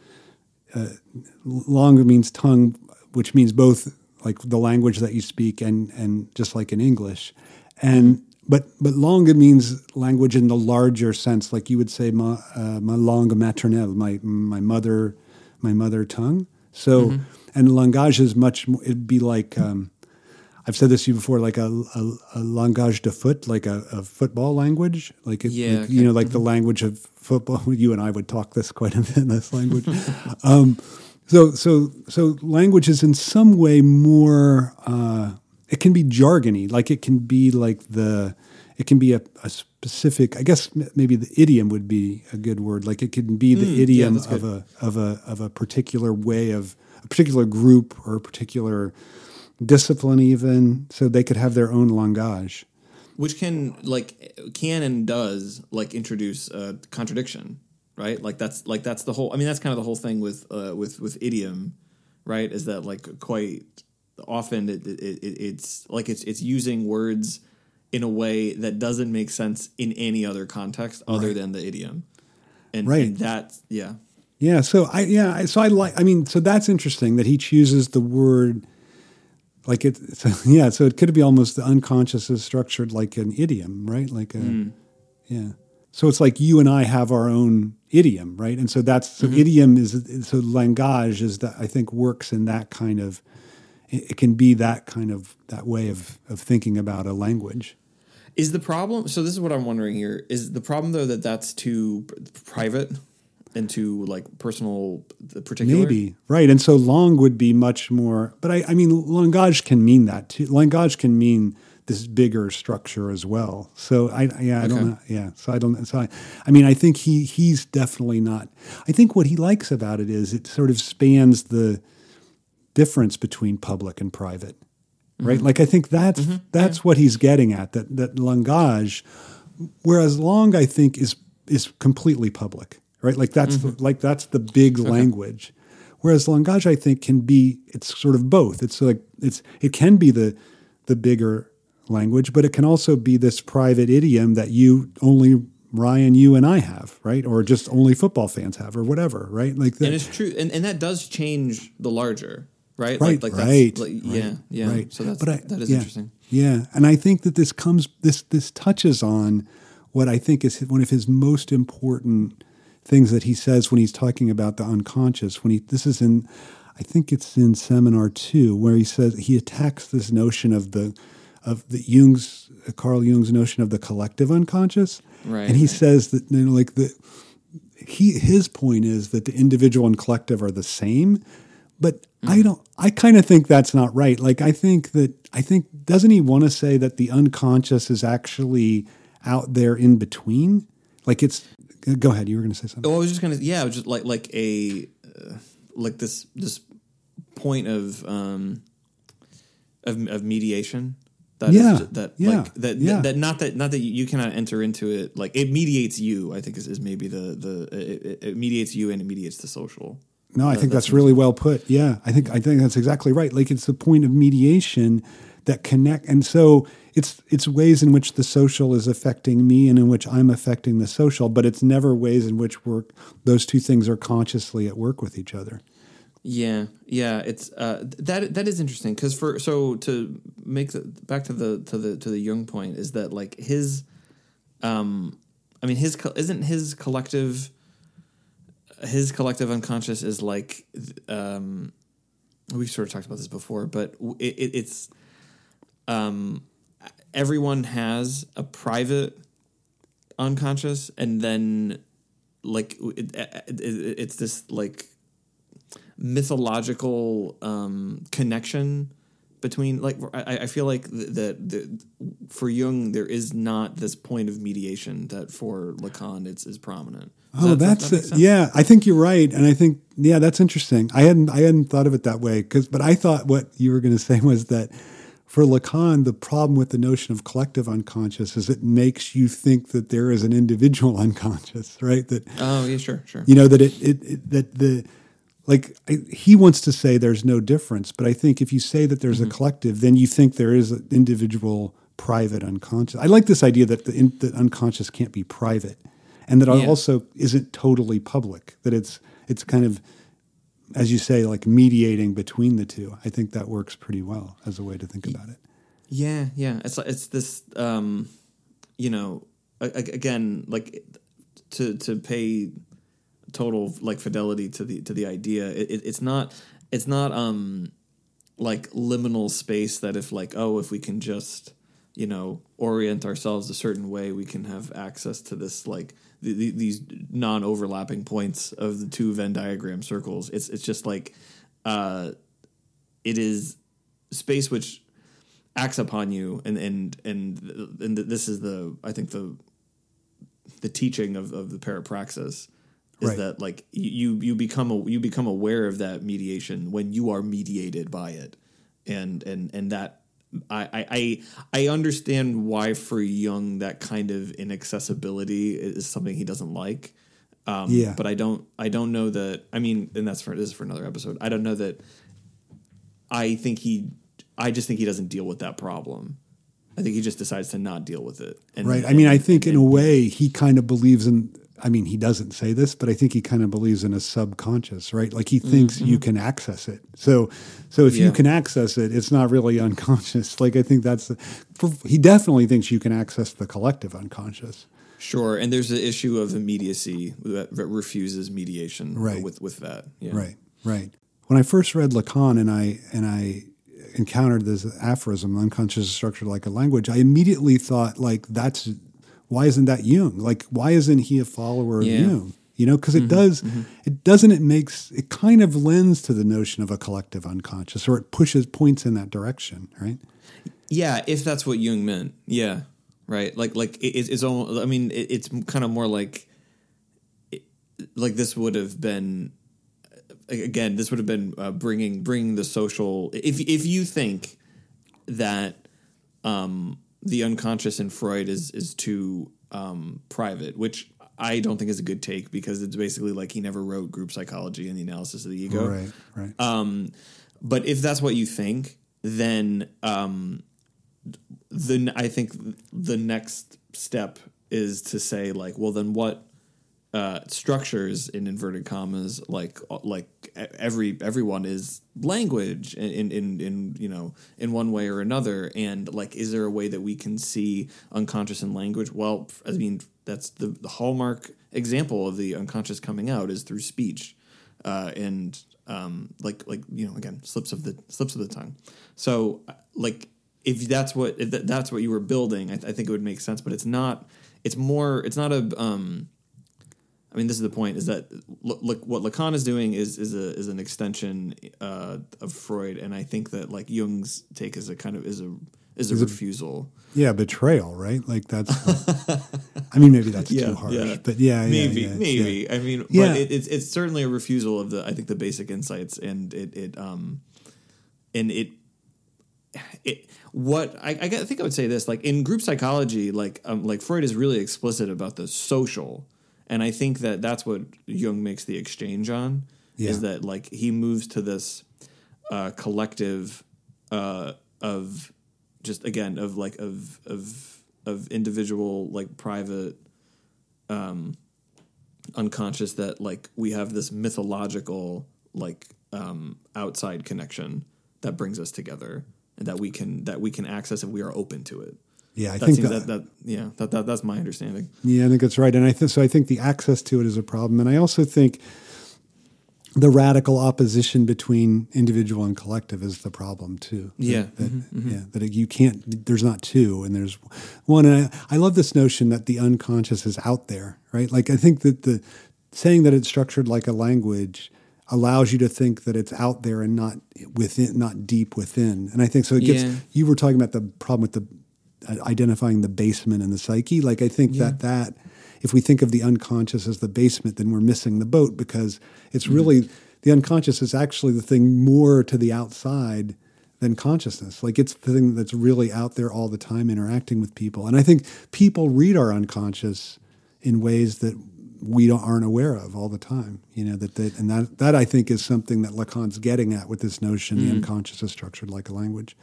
langue means tongue, which means both like the language that you speak and and just like in English, and but but langue means language in the larger sense, like you would say ma uh, ma langue maternelle, my my mother my mother tongue. So and langage is much more, it'd be like. Um, I've said this to you before, like a, a, a langage de foot, like a, a football language, like, it,
Yeah,
like, you know, like the language of football. You and I would talk this quite a bit. in This language. um, so, so, so language is in some way more. Uh, it can be jargony, like it can be like the. It can be a, a specific. I guess maybe the idiom would be a good word. Like it can be the idiom
that's
of a of a of a particular way of a particular group or a particular discipline even so they could have their own langage
which can like can and does like introduce a contradiction right like that's like that's the whole i mean that's kind of the whole thing with uh with with idiom right is that like quite often it, it, it it's like it's it's using words in a way that doesn't make sense in any other context other than the idiom and,
Right.
and that yeah
Yeah, so I yeah, so I like I mean, so that's interesting that he chooses the word like it so, yeah, so it could be almost the unconscious is structured like an idiom, right? Like a
Hmm.
yeah. So it's like you and I have our own idiom, right? And so that's so
Mm-hmm.
idiom is so language is that I think works in that kind of it, can be that kind of that way of of thinking about a language.
Is the problem? So this is what I'm wondering here. Is the problem though that that's too private and too like personal, the particular?
Maybe right, and so langue would be much more. But I, I mean, langage can mean that too. Langage can mean this bigger structure as well. So I, yeah, I don't know. Yeah, so I don't. So I, I mean, I think he he's definitely not. I think what he likes about it is it sort of spans the difference between public and private, mm-hmm. right? Like I think that's mm-hmm. that's what he's getting at. That that langage, whereas langue I think is is completely public, right? Like that's the, mm-hmm. like that's the big language. Whereas langage I think can be it's sort of both. It's like it's it can be the the bigger language, but it can also be this private idiom that you only Ryan, you and I have, right? Or just only football fans have, or whatever, right? Like that.
and it's true, and, and that does change the larger, right?
Right,
like, like
right,
That's, like, yeah,
right,
yeah.
right.
So that's
But I-
that is
yeah,
interesting.
Yeah, and I think that this comes this this touches on what I think is one of his most important things that he says when he's talking about the unconscious. When he this is in, I think it's in seminar two where he says he attacks this notion of the of the Jung's Carl Jung's notion of the collective unconscious,
Right,
And he
right.
says that you know, like the he his point is that the individual and collective are the same but i don't i kind of think that's not right. Like i think that i think doesn't he want to say that the unconscious is actually out there in between? Like it's go ahead you were going to say something.
Oh, I was just gonna, yeah, it was just like like a uh, like this this point of um of, of mediation. That
Yeah,
that
yeah,
like that,
yeah.
that that not that not that you cannot enter into it like it mediates you. I think is, is maybe the the it, it- mediates you and it mediates the social.
No, I think
that's
that's really well put. Yeah, I think I think that's exactly right. Like it's the point of mediation that connect, and so it's it's ways in which the social is affecting me and in which I'm affecting the social, but it's never ways in which work those two things are consciously at work with each other.
Yeah, yeah, it's uh, that that is interesting because for so to make the back to the to the to the Jung point is that like his, um, I mean his isn't his collective, his collective unconscious is like, um, we've sort of talked about this before, but it, it, it's, um, everyone has a private unconscious and then like it, it's this like mythological um, connection between like I, I feel like that the, for Jung there is not this point of mediation that for Lacan it's is prominent. Does
Oh,
that-
that's
that
it. yeah. I think you're right, and I think yeah, that's interesting. I hadn't I hadn't thought of it that way because, but I thought what you were going to say was that for Lacan, the problem with the notion of collective unconscious is it makes you think that there is an individual unconscious, right? That
Oh yeah, sure, sure.
you know that it, it, it that the like I, he wants to say there's no difference, but I think if you say that there's
Mm-hmm.
a collective, then you think there is an individual private unconscious. I like this idea that the, in, the unconscious can't be private, and that
Yeah.
also isn't totally public. That it's it's kind of as you say, like mediating between the two. I think that works pretty well as a way to think about it.
Yeah, yeah. It's it's this, um, you know, again, like to to pay total like fidelity to the to the idea. It, it, it's not it's not um like liminal space that if like oh if we can just you know orient ourselves a certain way we can have access to this like the, the, these non-overlapping points of the two Venn diagram circles. It's it's just like uh, it is space which acts upon you and and and and this is the I think the the teaching of, of the parapraxis is
Right.
that like you you become a, you become aware of that mediation when you are mediated by it and and and that I I I understand why for Jung that kind of inaccessibility is something he doesn't like. Um,
Yeah.
but I don't I don't know that I mean and that's for this is for another episode. I don't know that I think he I just think he doesn't deal with that problem. I think he just decides to not deal with it. And,
Right. I mean, I
and-
think in a way he kind of believes in. I mean, he doesn't say this, but I think he kind of believes in a subconscious, right? Like he thinks you mm-hmm. can access it. So, so if you can access it, it's not really unconscious. Like I think that's, the, for, he definitely thinks you can access the collective unconscious.
Sure, and there's the issue of immediacy that, that refuses mediation
Right.
with with that. Yeah.
Right, right. When I first read Lacan and I and I encountered this aphorism, unconscious is structured like a language, I immediately thought like that's why isn't that Jung? Like why isn't he a follower of
Yeah. Mm-hmm.
Jung? You know, because it does it doesn't it makes it kind of lends to the notion of a collective unconscious or it pushes points in that direction, right?
Yeah, if that's what Jung meant. Yeah, right. Like like it, it's- it's almost. I mean, it, it's kind of more like it, like this would have been again. This would have been uh, bringing bringing the social. If if you think that um, the unconscious in Freud is is too um, private, which. I don't think is a good take because it's basically like he never wrote group psychology and the analysis of the ego.
Right, right.
Um, but if that's what you think, then um, then I think the next step is to say like, well, then what uh, structures in inverted commas like like every everyone is language in, in in you know in one way or another. And like is there a way that we can see unconscious in language? Well i mean that's the, the hallmark example of the unconscious coming out is through speech uh, and um, like like you know again slips of the slips of the tongue. So uh, like if that's what if that's what you were building I, th- I think it would make sense but it's not it's more it's not a um, I mean, this is the point: is that look, what Lacan is doing is is a is an extension uh, of Freud, and I think that like Jung's take is a kind of is a is a refusal.
Yeah, betrayal, right? Like that's I mean maybe that's
Yeah,
too harsh.
yeah.
But yeah,
maybe,
yeah,
maybe. I mean,
Yeah.
but it, it's it's certainly a refusal of the I think the basic insights, and it it um and it it what I, I I think I would say this like in group psychology, like um like Freud is really explicit about the social, and I think that that's what Jung makes the exchange on
Yeah.
is that like he moves to this uh, collective uh, of just again of like of of of individual like private um unconscious that like we have this mythological like um outside connection that brings us together and that we can that we can access if we are open to it
Yeah, I
that
think
seems
that,
that, that yeah that, that that's my understanding
Yeah, I think that's right, and I think so. I think the access to it is a problem, and I also think the radical opposition between individual and collective is the problem too. That-
Yeah.
that, mm-hmm, mm-hmm. yeah, that you can't. There's not two, and there's one. And I, I love this notion that the unconscious is out there, right? Like I think that the saying that it's structured like a language allows you to think that it's out there and not within, not deep within. And I think so. It gets.
Yeah.
You were talking about the problem with the Uh, identifying the basement and the psyche. Like I think that that if we think of the unconscious as the basement, then we're missing the boat because it's mm-hmm. really the unconscious is actually the thing more to the outside than consciousness. Like it's the thing that's really out there all the time interacting with people. And I think people read our unconscious in ways that we don't, aren't aware of all the time. You know that, that and that that I think is something that Lacan's getting at with this notion the mm-hmm. unconscious is structured like a language.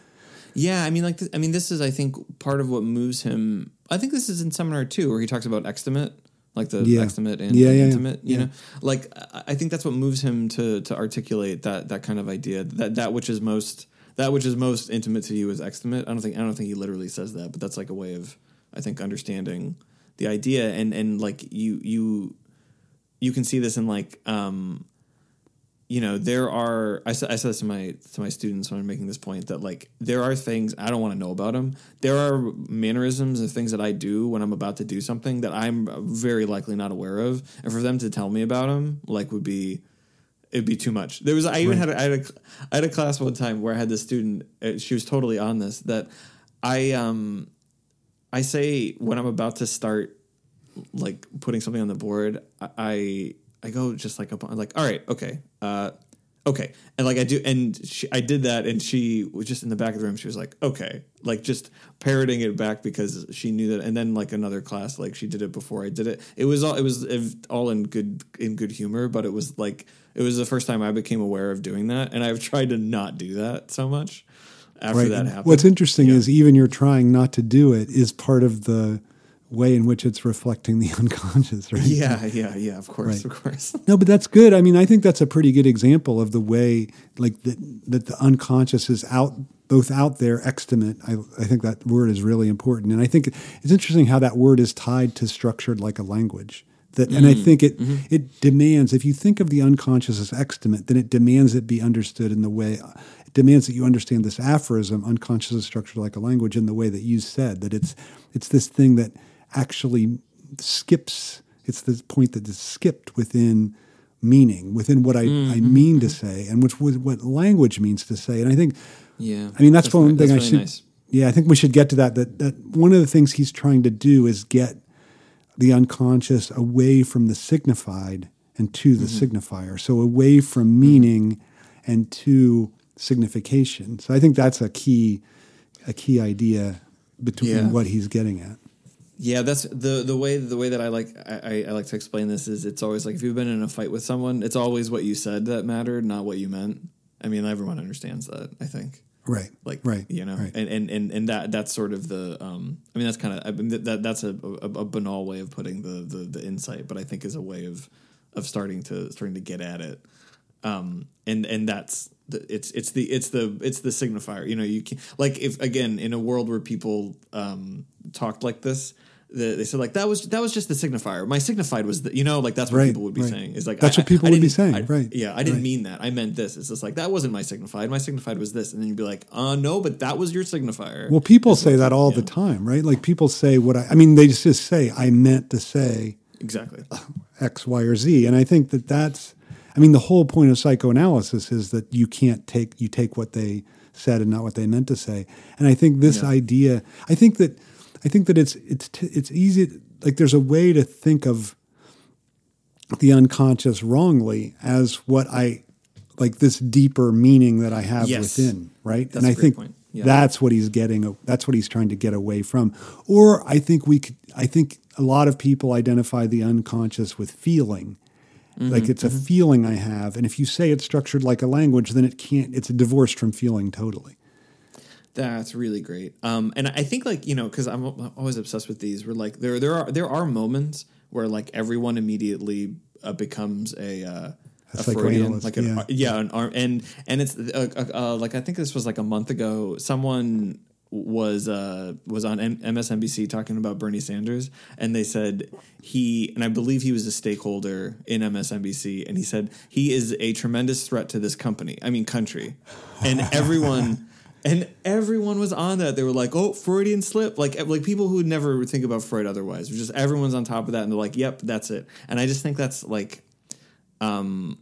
Yeah, I mean, like, th- I mean, this is, I think, part of what moves him. I think this is in seminar two, where he talks about extimate, like the
Yeah.
extimate and,
Yeah, yeah,
intimate. You know, like I I think that's what moves him to to articulate that that kind of idea that that which is most that which is most intimate to you is extimate. I don't think I don't think he literally says that, but that's like a way of I think understanding the idea and and like you you you can see this in like um you know there are I I said this to my to my students when I'm making this point that like there are things I don't want to know about them. There are mannerisms and things that I do when I'm about to do something that I'm very likely not aware of, and for them to tell me about them like would be it'd be too much. There was I even had a, I had a I had a class one time where I had this student. uh, She was totally on this that I um I say when I'm about to start like putting something on the board, I I, I go just like up on like all right, okay, uh, okay, and like I do, and she, I did that, and she was just in the back of the room. She was like, okay, like just parroting it back because she knew that. And then like another class, like she did it before I did it. It was all it was all in good in good humor, but it was like it was the first time I became aware of doing that, and I've tried to not do that so much after that happened.
What's interesting is even you're trying not to do it is part of the way in which it's reflecting the unconscious, right?
Yeah, yeah, yeah. Of course,
Right.
of course.
No, but that's good. I mean, I think that's a pretty good example of the way, like that, that the unconscious is out, both out there, extimate. I, I think that word is really important, and I think it's interesting how that word is tied to structured like a language. That, and I mm-hmm. think it mm-hmm. it demands. If you think of the unconscious as extimate, then it demands it be understood in the way. It demands that you understand this aphorism, unconscious is structured like a language, in the way that you said that it's it's this thing that actually skips. It's the point that is skipped within meaning, within what I, I mean to say, and which was what language means to say. And I think,
Yeah.
I mean, that's, one
ni-
thing I
really
should.
nice.
Yeah, I think we should get to that. That that one of the things he's trying to do is get the unconscious away from the signified and to the
Mm-hmm.
signifier. So away from meaning and to signification. So I think that's a key a key idea between
Yeah.
what he's getting at.
Yeah, that's the the way the way that I like I, I- like to explain this is it's always like if you've been in a fight with someone, it's always what you said that mattered, not what you meant. I mean, everyone understands that. I think.
Right.
like
right.
you know
Right.
and, and and and that that's sort of the um i mean that's kind of i mean that that's a, a, a banal way of putting the, the the insight but i think is a way of of starting to starting to get at it um and and that's the, it's it's the it's the it's the signifier you know you can like if again in a world where people um talked like this the, they said like that was that was just the signifier. My signified was that you know like that's what
Right,
people would be
right.
saying. Is like
That's
I-
what people
I
would be saying,
I-
right,
Yeah, I didn't
right.
mean that. I meant this. It's just like that wasn't my signified. My signified was this, and then you'd be like, uh no, but that was your signifier.
Well, people say that all the time, right? Like people say what I, I mean, they just say, I meant to say
exactly.
X, Y, or Z. And I think that that's, I mean, the whole point of psychoanalysis is that you can't take, you take what they said and not what they meant to say. And I think this
Yeah.
idea, I think that, I think that it's, it's, it's easy, like there's a way to think of the unconscious wrongly as what I, like this deeper meaning that I have
Yes.
within, right?
That's
and I think.
Yeah.
that's what he's getting. That's what he's trying to get away from. Or I think we could. I think a lot of people identify the unconscious with feeling.
Mm-hmm,
Like it's a feeling I have, and if you say it's structured like a language, then it can't. It's divorced from feeling totally.
That's really great. Um, and I think like you know because I'm always obsessed with these. We're like there there are there are moments where like everyone immediately uh, becomes a. Uh,
A
a Freudian, like an,
yeah.
yeah, an arm, and and it's uh, uh, uh, like I think this was like a month ago. Someone was uh, was on M- MSNBC talking about Bernie Sanders, and they said he and I believe he was a stakeholder in MSNBC, and he said he is a tremendous threat to this company. I mean, country, and everyone. And everyone was on that. They were like, "Oh, Freudian slip!" Like, like people who would never think about Freud otherwise. Just everyone's on top of that, and they're like, "Yep, that's it." And I just think that's like, um,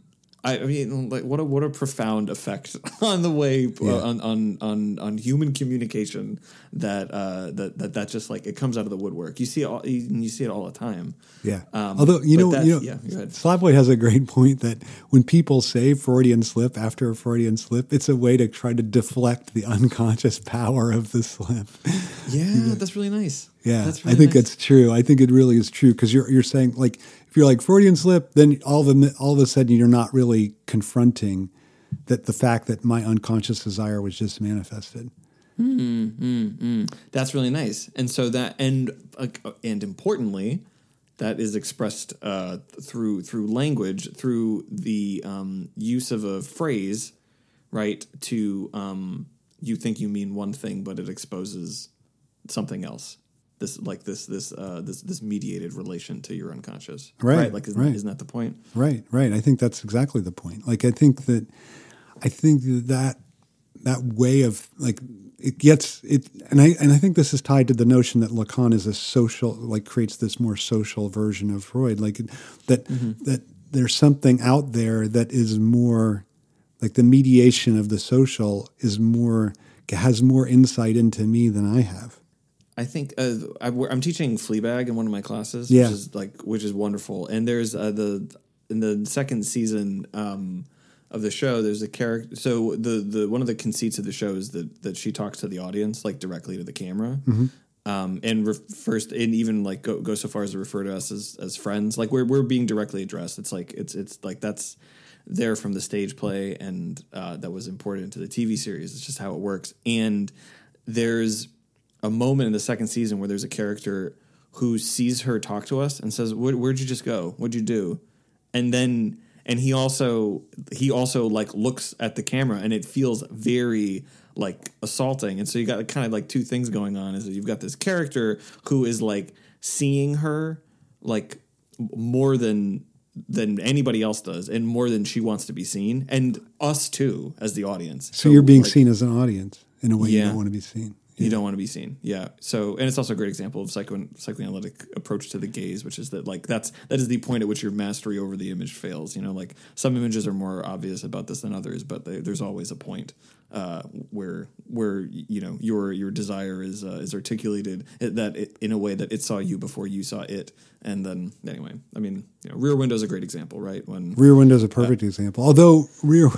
I, mean, like what a what a profound effect on the way
Yeah.
uh, on, on on on human communication that uh, that that that just like it comes out of the woodwork. You see it all you, you see it all the time.
Yeah.
Um,
Although you know,
that-
you know,
yeah, go.
Slavoj has a great point that when people say Freudian slip after a Freudian slip, it's a way to try to deflect the unconscious power of the slip.
Yeah, that's really nice.
Yeah,
that's
I think
nice.
that's true. I think it really is true because you're you're saying like if you're like Freudian slip, then all of a, all of a sudden you're not really confronting that the fact that my unconscious desire was just manifested.
That's really nice. And so that and uh, and importantly, that is expressed uh, through through language, through the um, use of a phrase, right? To um, you think you mean one thing, but it exposes something else. This like this this uh, this this mediated relation to your unconscious,
Right,
Like isn't,
right.
isn't that the point?
Right, right. I think that's exactly the point. Like I think that I think that that way of like it gets it and I and I think this is tied to the notion that Lacan is a social like creates this more social version of Freud like that that there's something out there that is more like the mediation of the social is more has more insight into me than I have.
I think uh, I, am teaching Fleabag in one of my classes,
Yeah.
which is like which is wonderful. And there's uh, the in the second season um, of the show, there's a character. So the the one of the conceits of the show is that that she talks to the audience like directly to the camera. Um, and re- first, and even like go, go so far as to refer to us as, as friends. Like we're we're being directly addressed. It's like it's it's like that's there from the stage play, and uh, that was imported into the TV series. It's just how it works. And there's a moment in the second season where there's a character who sees her talk to us and says, Where, "Where'd you just go? What'd you do?" And then and he also he also like looks at the camera and it feels very like assaulting and so you got kind of like two things going on is that you've got this character who is like seeing her like more than than anybody else does and more than she wants to be seen and us too as the audience
So, you're being
like,
seen as an audience in a way you don't want to be seen.
You don't want to be seen. Yeah. So and it's also a great example of psycho psychoanalytic approach to the gaze which is that like that's that is the point at which your mastery over the image fails you know? Like some images are more obvious about this than others but they, there's always a point uh, where where you know your your desire is uh, is articulated that it, in a way that it saw you before you saw it and then anyway i mean you know rear window is a great example right when
Rear Window is a perfect example. Although Rear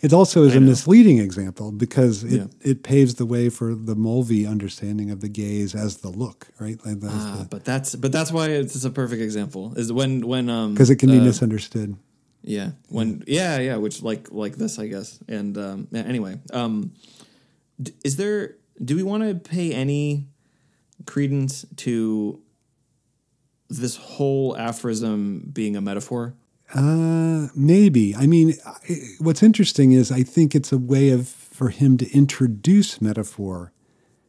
it also is a
know.
misleading example because it,
Yeah.
it paves the way for the Mulvey understanding of the gaze as the look, right? Like
Ah, but that's but that's why it's a perfect example is when when um
because it can be
uh,
misunderstood.
Yeah. When yeah, yeah, which like like this, I guess. And um anyway, um d- is there do we want to pay any credence to this whole aphorism being a metaphor?
Uh, maybe. I mean, I, what's interesting is I think it's a way of for him to introduce metaphor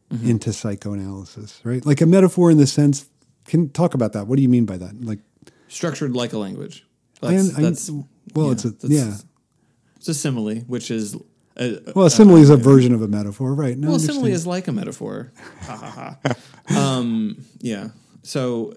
Mm-hmm.
into psychoanalysis, right? Like a metaphor in the sense. Can talk about that. What do you mean by that? Like,
Structured like a language. That's,
I-
that's
well,
yeah,
it's a yeah.
it's a simile, which is a,
Well, a simile is a version of a metaphor, right? No,
Well, simile is like a metaphor. Ha, ha, ha. um, yeah. So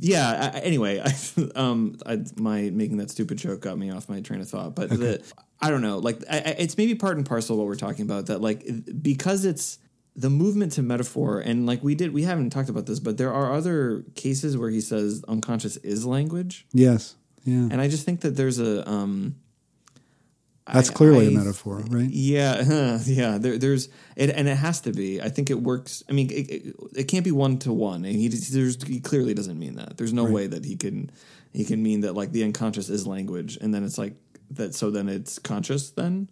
yeah. I, anyway, I, um, I, my making that stupid joke got me off my train of thought. But the, I don't know. Like, I, I- it's maybe part and parcel of what we're talking about. That like because it's the movement to metaphor, and like we did, we haven't talked about this, but there are other cases where he says unconscious is language,
Yes. Yeah.
and I just think that there's a um.
That's
I-
clearly a
I-
metaphor, right?
Yeah, yeah. There, there's it, and it has to be. I think it works. I mean, it, it, it can't be one to one. And he there's, he clearly doesn't mean that. There's no way that he can he can mean that like the unconscious is language, and then it's like that. So then it's conscious then,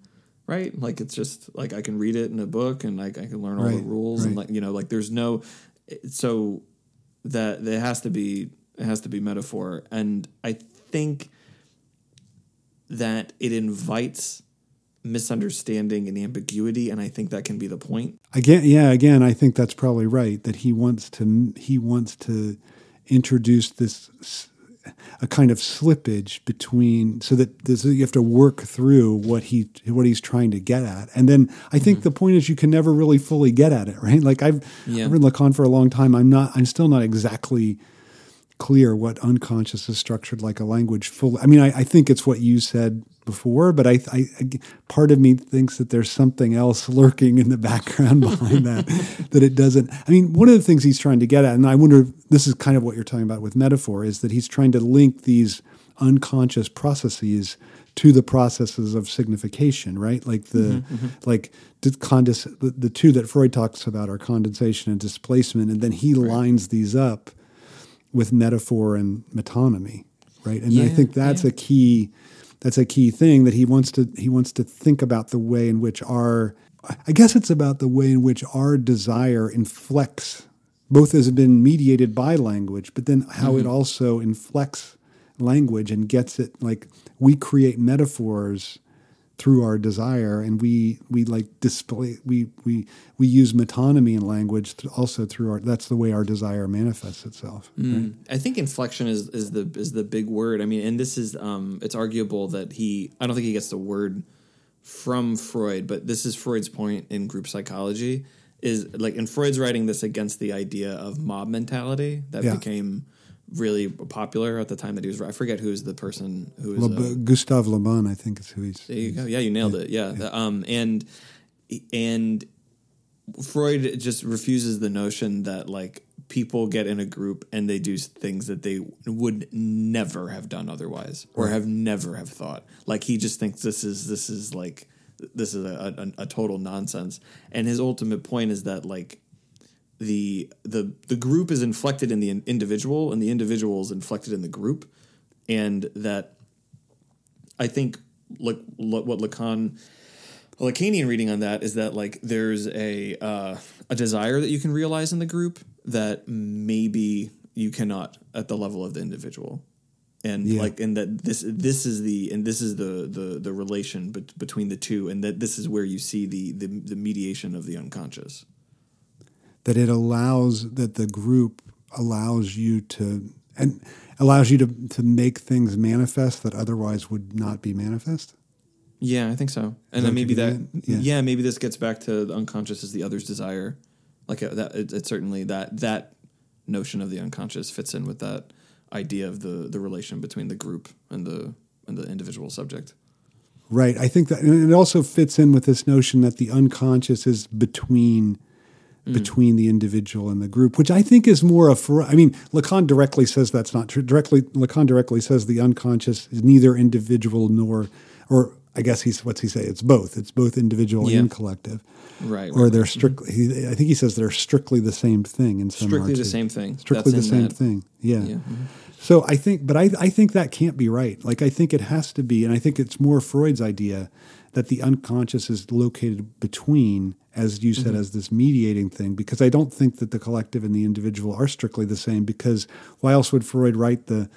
right? Like it's just like I can read it in a book, and like I can learn all the
Right,
rules, and like you know, like there's no. So that there has to be it has to be metaphor, and I think that it invites misunderstanding and ambiguity and i think that can be the point
Again, yeah. Again, I think that's probably right. That he wants to he wants to introduce this a kind of slippage between so that this, you have to work through what he what he's trying to get at, and then I think mm-hmm. the point is you can never really fully get at it, right? Like I've
Yeah.
I've read Lacan for a long time. I'm not. I'm still not exactly clear what unconscious is structured like a language full i mean i, I think it's what you said before but I, I, I- part of me thinks that there's something else lurking in the background behind that that it doesn't i mean one of the things he's trying to get at and i wonder if this is kind of what you're talking about with metaphor is that he's trying to link these unconscious processes to the processes of signification right? Like the mm-hmm, mm-hmm. like the, condens- the, the two that freud talks about are condensation and displacement and then he lines these up with metaphor and metonymy, right? And I think that's a key that's a key thing that he wants to he wants to think about the way in which our I guess it's about the way in which our desire inflects both has been mediated by language, but then how it mm-hmm. also inflects language and gets it like we create metaphors through our desire and we we like display we we we use metonymy in language also through our that's the way our desire manifests itself right?
I think inflection is is the is the big word. I mean, and this is um, it's arguable that he. I don't think he gets the word from Freud, but this is Freud's point in group psychology. Is like, and Freud's writing this against the idea of mob mentality that
Yeah.
became really popular at the time that he was. I forget who's the person who was.
Le,
uh,
Gustave Le Bon I think is who he's
There you go. Yeah, you nailed it. Yeah. Um, and and Freud just refuses the notion that like people get in a group and they do things that they would never have done otherwise or have never have thought. Like he just thinks this is this is like this is a, a, a total nonsense. And his ultimate point is that like the the the group is inflected in the individual and the individual is inflected in the group. And that I think like what Lacan a Lacanian reading on that is that like there's a uh, a desire that you can realize in the group that maybe you cannot at the level of the individual. And
Yeah.
like and that this this is the and this is the the the relation bet- between the two and that this is where you see the the, the mediation of the unconscious
that it allows that the group allows you to and allows you to to make things manifest that otherwise would not be manifest.
yeah i think so and then maybe that?
Yeah.
yeah. maybe this gets back to the unconscious is the other's desire like uh, that it, it's certainly that that notion of the unconscious fits in with that idea of the the relation between the group and the and the individual subject
Right. I think that and it also fits in with this notion that the unconscious is between between the individual and the group, which I think is more of. I mean, Lacan directly says that's not true. Directly, Lacan directly says the unconscious is neither individual nor, or I guess he's what's he say? It's both. It's both individual
Yeah.
and collective.
right
Or
right,
they're
right.
strictly. He, I think he says they're strictly the same thing in some
strictly the same thing
Strictly the
That's in
same
that-
thing. Yeah.
yeah mhm.
So I think, but I, I think that can't be right. Like I think it has to be, and I think it's more Freud's idea that the unconscious is located between, as you said, as this mediating thing. Because I don't think that the collective and the individual are strictly the same. Because why else would Freud write the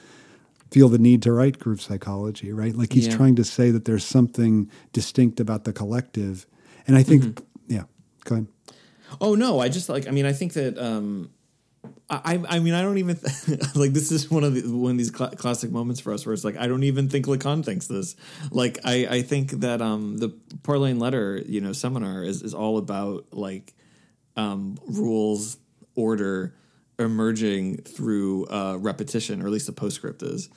feel the need to write group psychology? Right? Like he's
Yeah.
trying to say that there's something distinct about the collective, and I think, yeah, go ahead.
Oh no, I just like I mean I think that um I I mean I don't even like this is one of the one of these cla classic moments for us where it's like I don't even think Lacan thinks this. Like I I think that um the Purloined letter, you know, seminar is is all about like um rules, order emerging through uh repetition or at least the postscript is.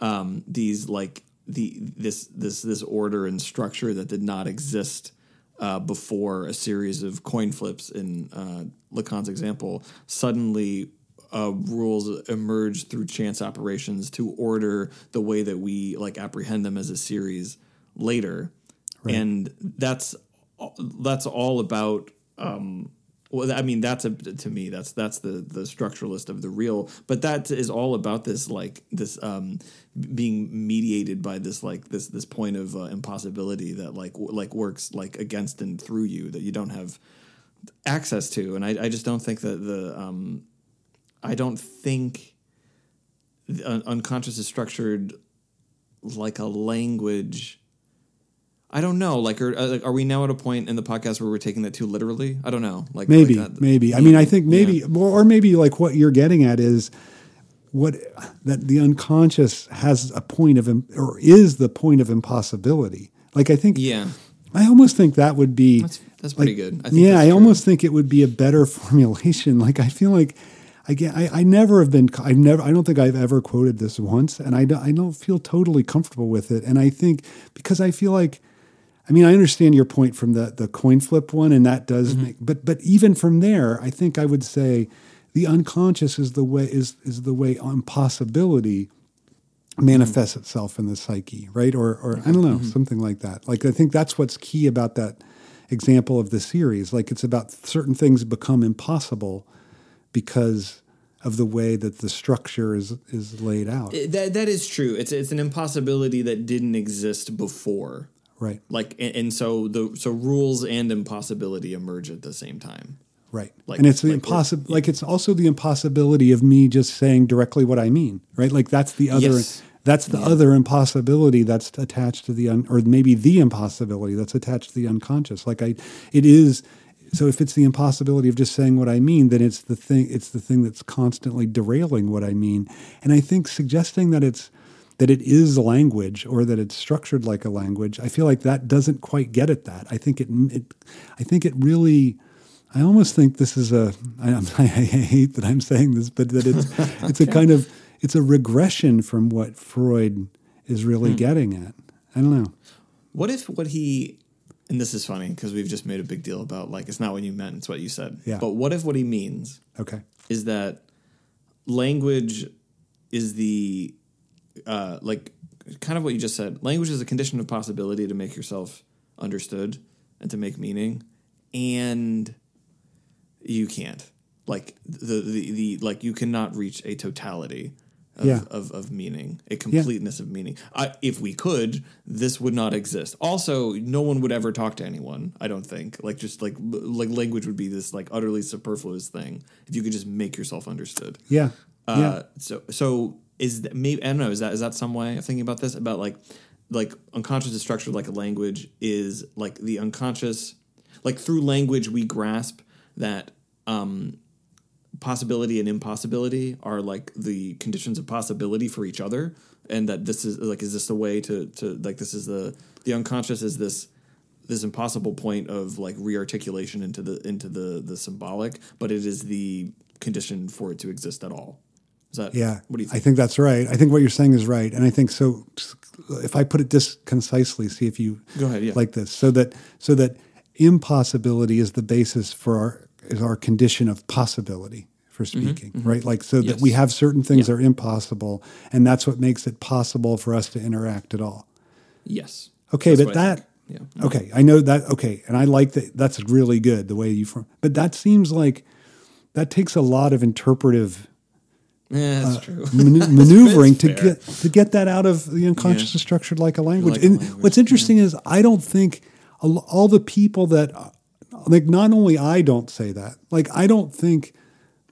Um these like the this this this order and structure that did not exist uh, before a series of coin flips in uh, Lacan's example, suddenly uh, rules emerge through chance operations to order the way that we like apprehend them as a series later, and that's that's all about. Um, well, I mean, that's a to me that's that's the the structuralist of the real, but that is all about this like this um, being mediated by this like this this point of uh, impossibility that like w- like works like against and through you that you don't have access to, and I, I just don't think that the um, I don't think the un- unconscious is structured like a language. I don't know. Like, are, uh, are are we now at a point in the podcast where we're taking that too literally? I don't know. Like,
Maybe, uh,
like that-
maybe. I mean, I think maybe,
Yeah.
or, maybe like what you're getting at is what that the unconscious has a point of, or is the point of impossibility. Like I think,
Yeah,
I almost think that would be
that's that's pretty good. I think
yeah, I
true.
almost think it would be a better formulation. Like I feel like I get, I, I never have been, I never, I don't think I've ever quoted this once, and I don't, I don't feel totally comfortable with it. And I think because I feel like, I mean, I understand your point from the the coin flip one, and that does
Mm-hmm.
make, but but even from there, I think I would say the unconscious is the way is is the way impossibility manifests itself in the psyche, right? Or, or I don't know, something like that. Like I think that's what's key about that example of the series. Like it's about certain things become impossible because of the way that the structure is is laid out.
That that is true. It's it's an impossibility that didn't exist before.
Right,
Like, and, and so the so rules and impossibility emerge at the same time.
right.
Like-
and it's the
like
impossible. Like it's also the impossibility of me just saying directly what I mean, right? Like that's the other.
Yes.
That's the other impossibility that's attached to the un, or maybe the impossibility that's attached to the unconscious. Like I, it is. So if it's the impossibility of just saying what I mean, then it's the thing. It's the thing that's constantly derailing what I mean. And I think suggesting that it's that it is language or that it's structured like a language, I feel like that doesn't quite get at that. I think it. it I think it really. I almost think this is a. I, I hate that I'm saying this, but that it's it's a kind of it's a regression from what Freud is really
Hmm.
getting at. I don't know.
What if what he and this is funny because we've just made a big deal about like it's not what you meant, it's what you said.
Yeah.
But what if what he means
Okay.
is that language is the uh, like kind of what you just said. Language is a condition of possibility to make yourself understood and to make meaning, and you can't like the the, the like you cannot reach a totality. Of,
Yeah.
of, of meaning, a completeness of meaning. I, if we could, this would not exist. Also, no one would ever talk to anyone. I don't think. Like just like like language would be this like utterly superfluous thing if you could just make yourself understood.
Yeah.
Uh,
Yeah.
So so is that, maybe I don't know. Is that is that some way of thinking about this? About like like unconscious is structured like a language is like the unconscious like through language we grasp that um possibility and impossibility are like the conditions of possibility for each other and that this is like is this the way to to like this is the the unconscious is this this impossible point of like rearticulation into the into the the symbolic but it is the condition for it to exist at all is that
Yeah.
what do you
I
think
think that's right. I think what you're saying is right. And I think so if I put it this concisely, see if you
Go ahead, yeah.
like this. So that so that impossibility is the basis for our is our condition of possibility for speaking. Right? Like so that
Mm-hmm,
we have certain things that are impossible and that's what makes it possible for us to interact at all.
yes
Okay,
That's
but that
yeah
Okay, I know that. Okay, and I like that. That's really good the way you. Form, but that seems like that takes a lot of interpretive
yeah that's uh, true
manu- maneuvering to
fair.
get to get that out of the unconscious
Yeah.
and structured like a language.
Like a language,
what's interesting is I don't think all the people that like not only I don't say that. Like I don't think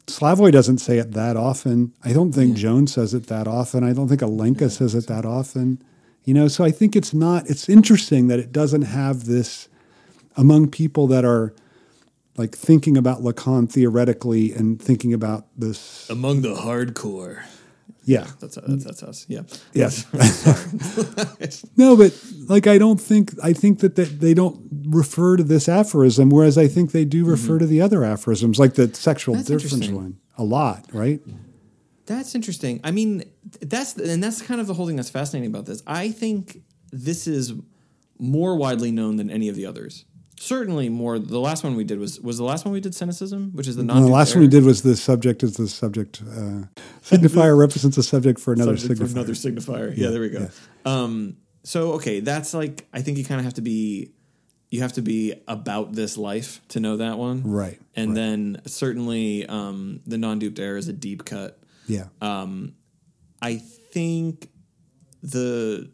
Slavoj doesn't say it that often. I don't think Jones says it that often. I don't think Alenka says it that often. You know, so I think it's not. It's interesting that it doesn't have this among people that are like thinking about Lacan theoretically and thinking about this.
among the hardcore
Yeah,
that's that's, that's us yeah
Yes. No, but like I don't think I think that, that they don't refer to this aphorism, whereas I think they do mm-hmm. refer to the other aphorisms, like the sexual
That's
difference one, a lot, right?
That's interesting. I mean, that's and that's kind of the whole thing that's fascinating about this. I think this is more widely known than any of the others. Certainly more. The last one we did was was the last one we did cynicism, which is the non.
The last one we did was the subject is the subject uh, signifier represents a subject for another
Subject for
signifier.
another signifier. Yeah, there we go. Um, so okay, that's like I think you kind of have to be you have to be about this life to know that one,
Right,
And
right.
then certainly um, the non-duped error is a deep cut.
Yeah,
I think the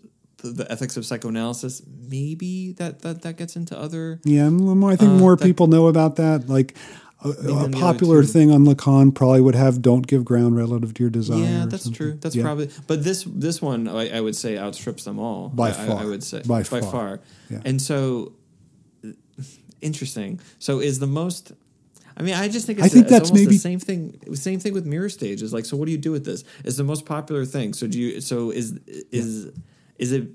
the, ethics of psychoanalysis maybe that that that gets into other
yeah. more- I think
Uh,
more
that-
people know about that. Like a, a
than the other
popular thing on Lacan probably would have "Don't give ground relative to your desire."
yeah that's
something.
true that's
Yeah.
probably but this this one I, I would say outstrips them all
By
I,
far.
I, would say
By
by,
far.
far,
Yeah.
and so interesting so is the most I mean, I just think it's,
I think
it's
that's maybe-
the same thing. Same thing with mirror stages. Like, so what do you do with this? It's the most popular thing. So do you? So is is is it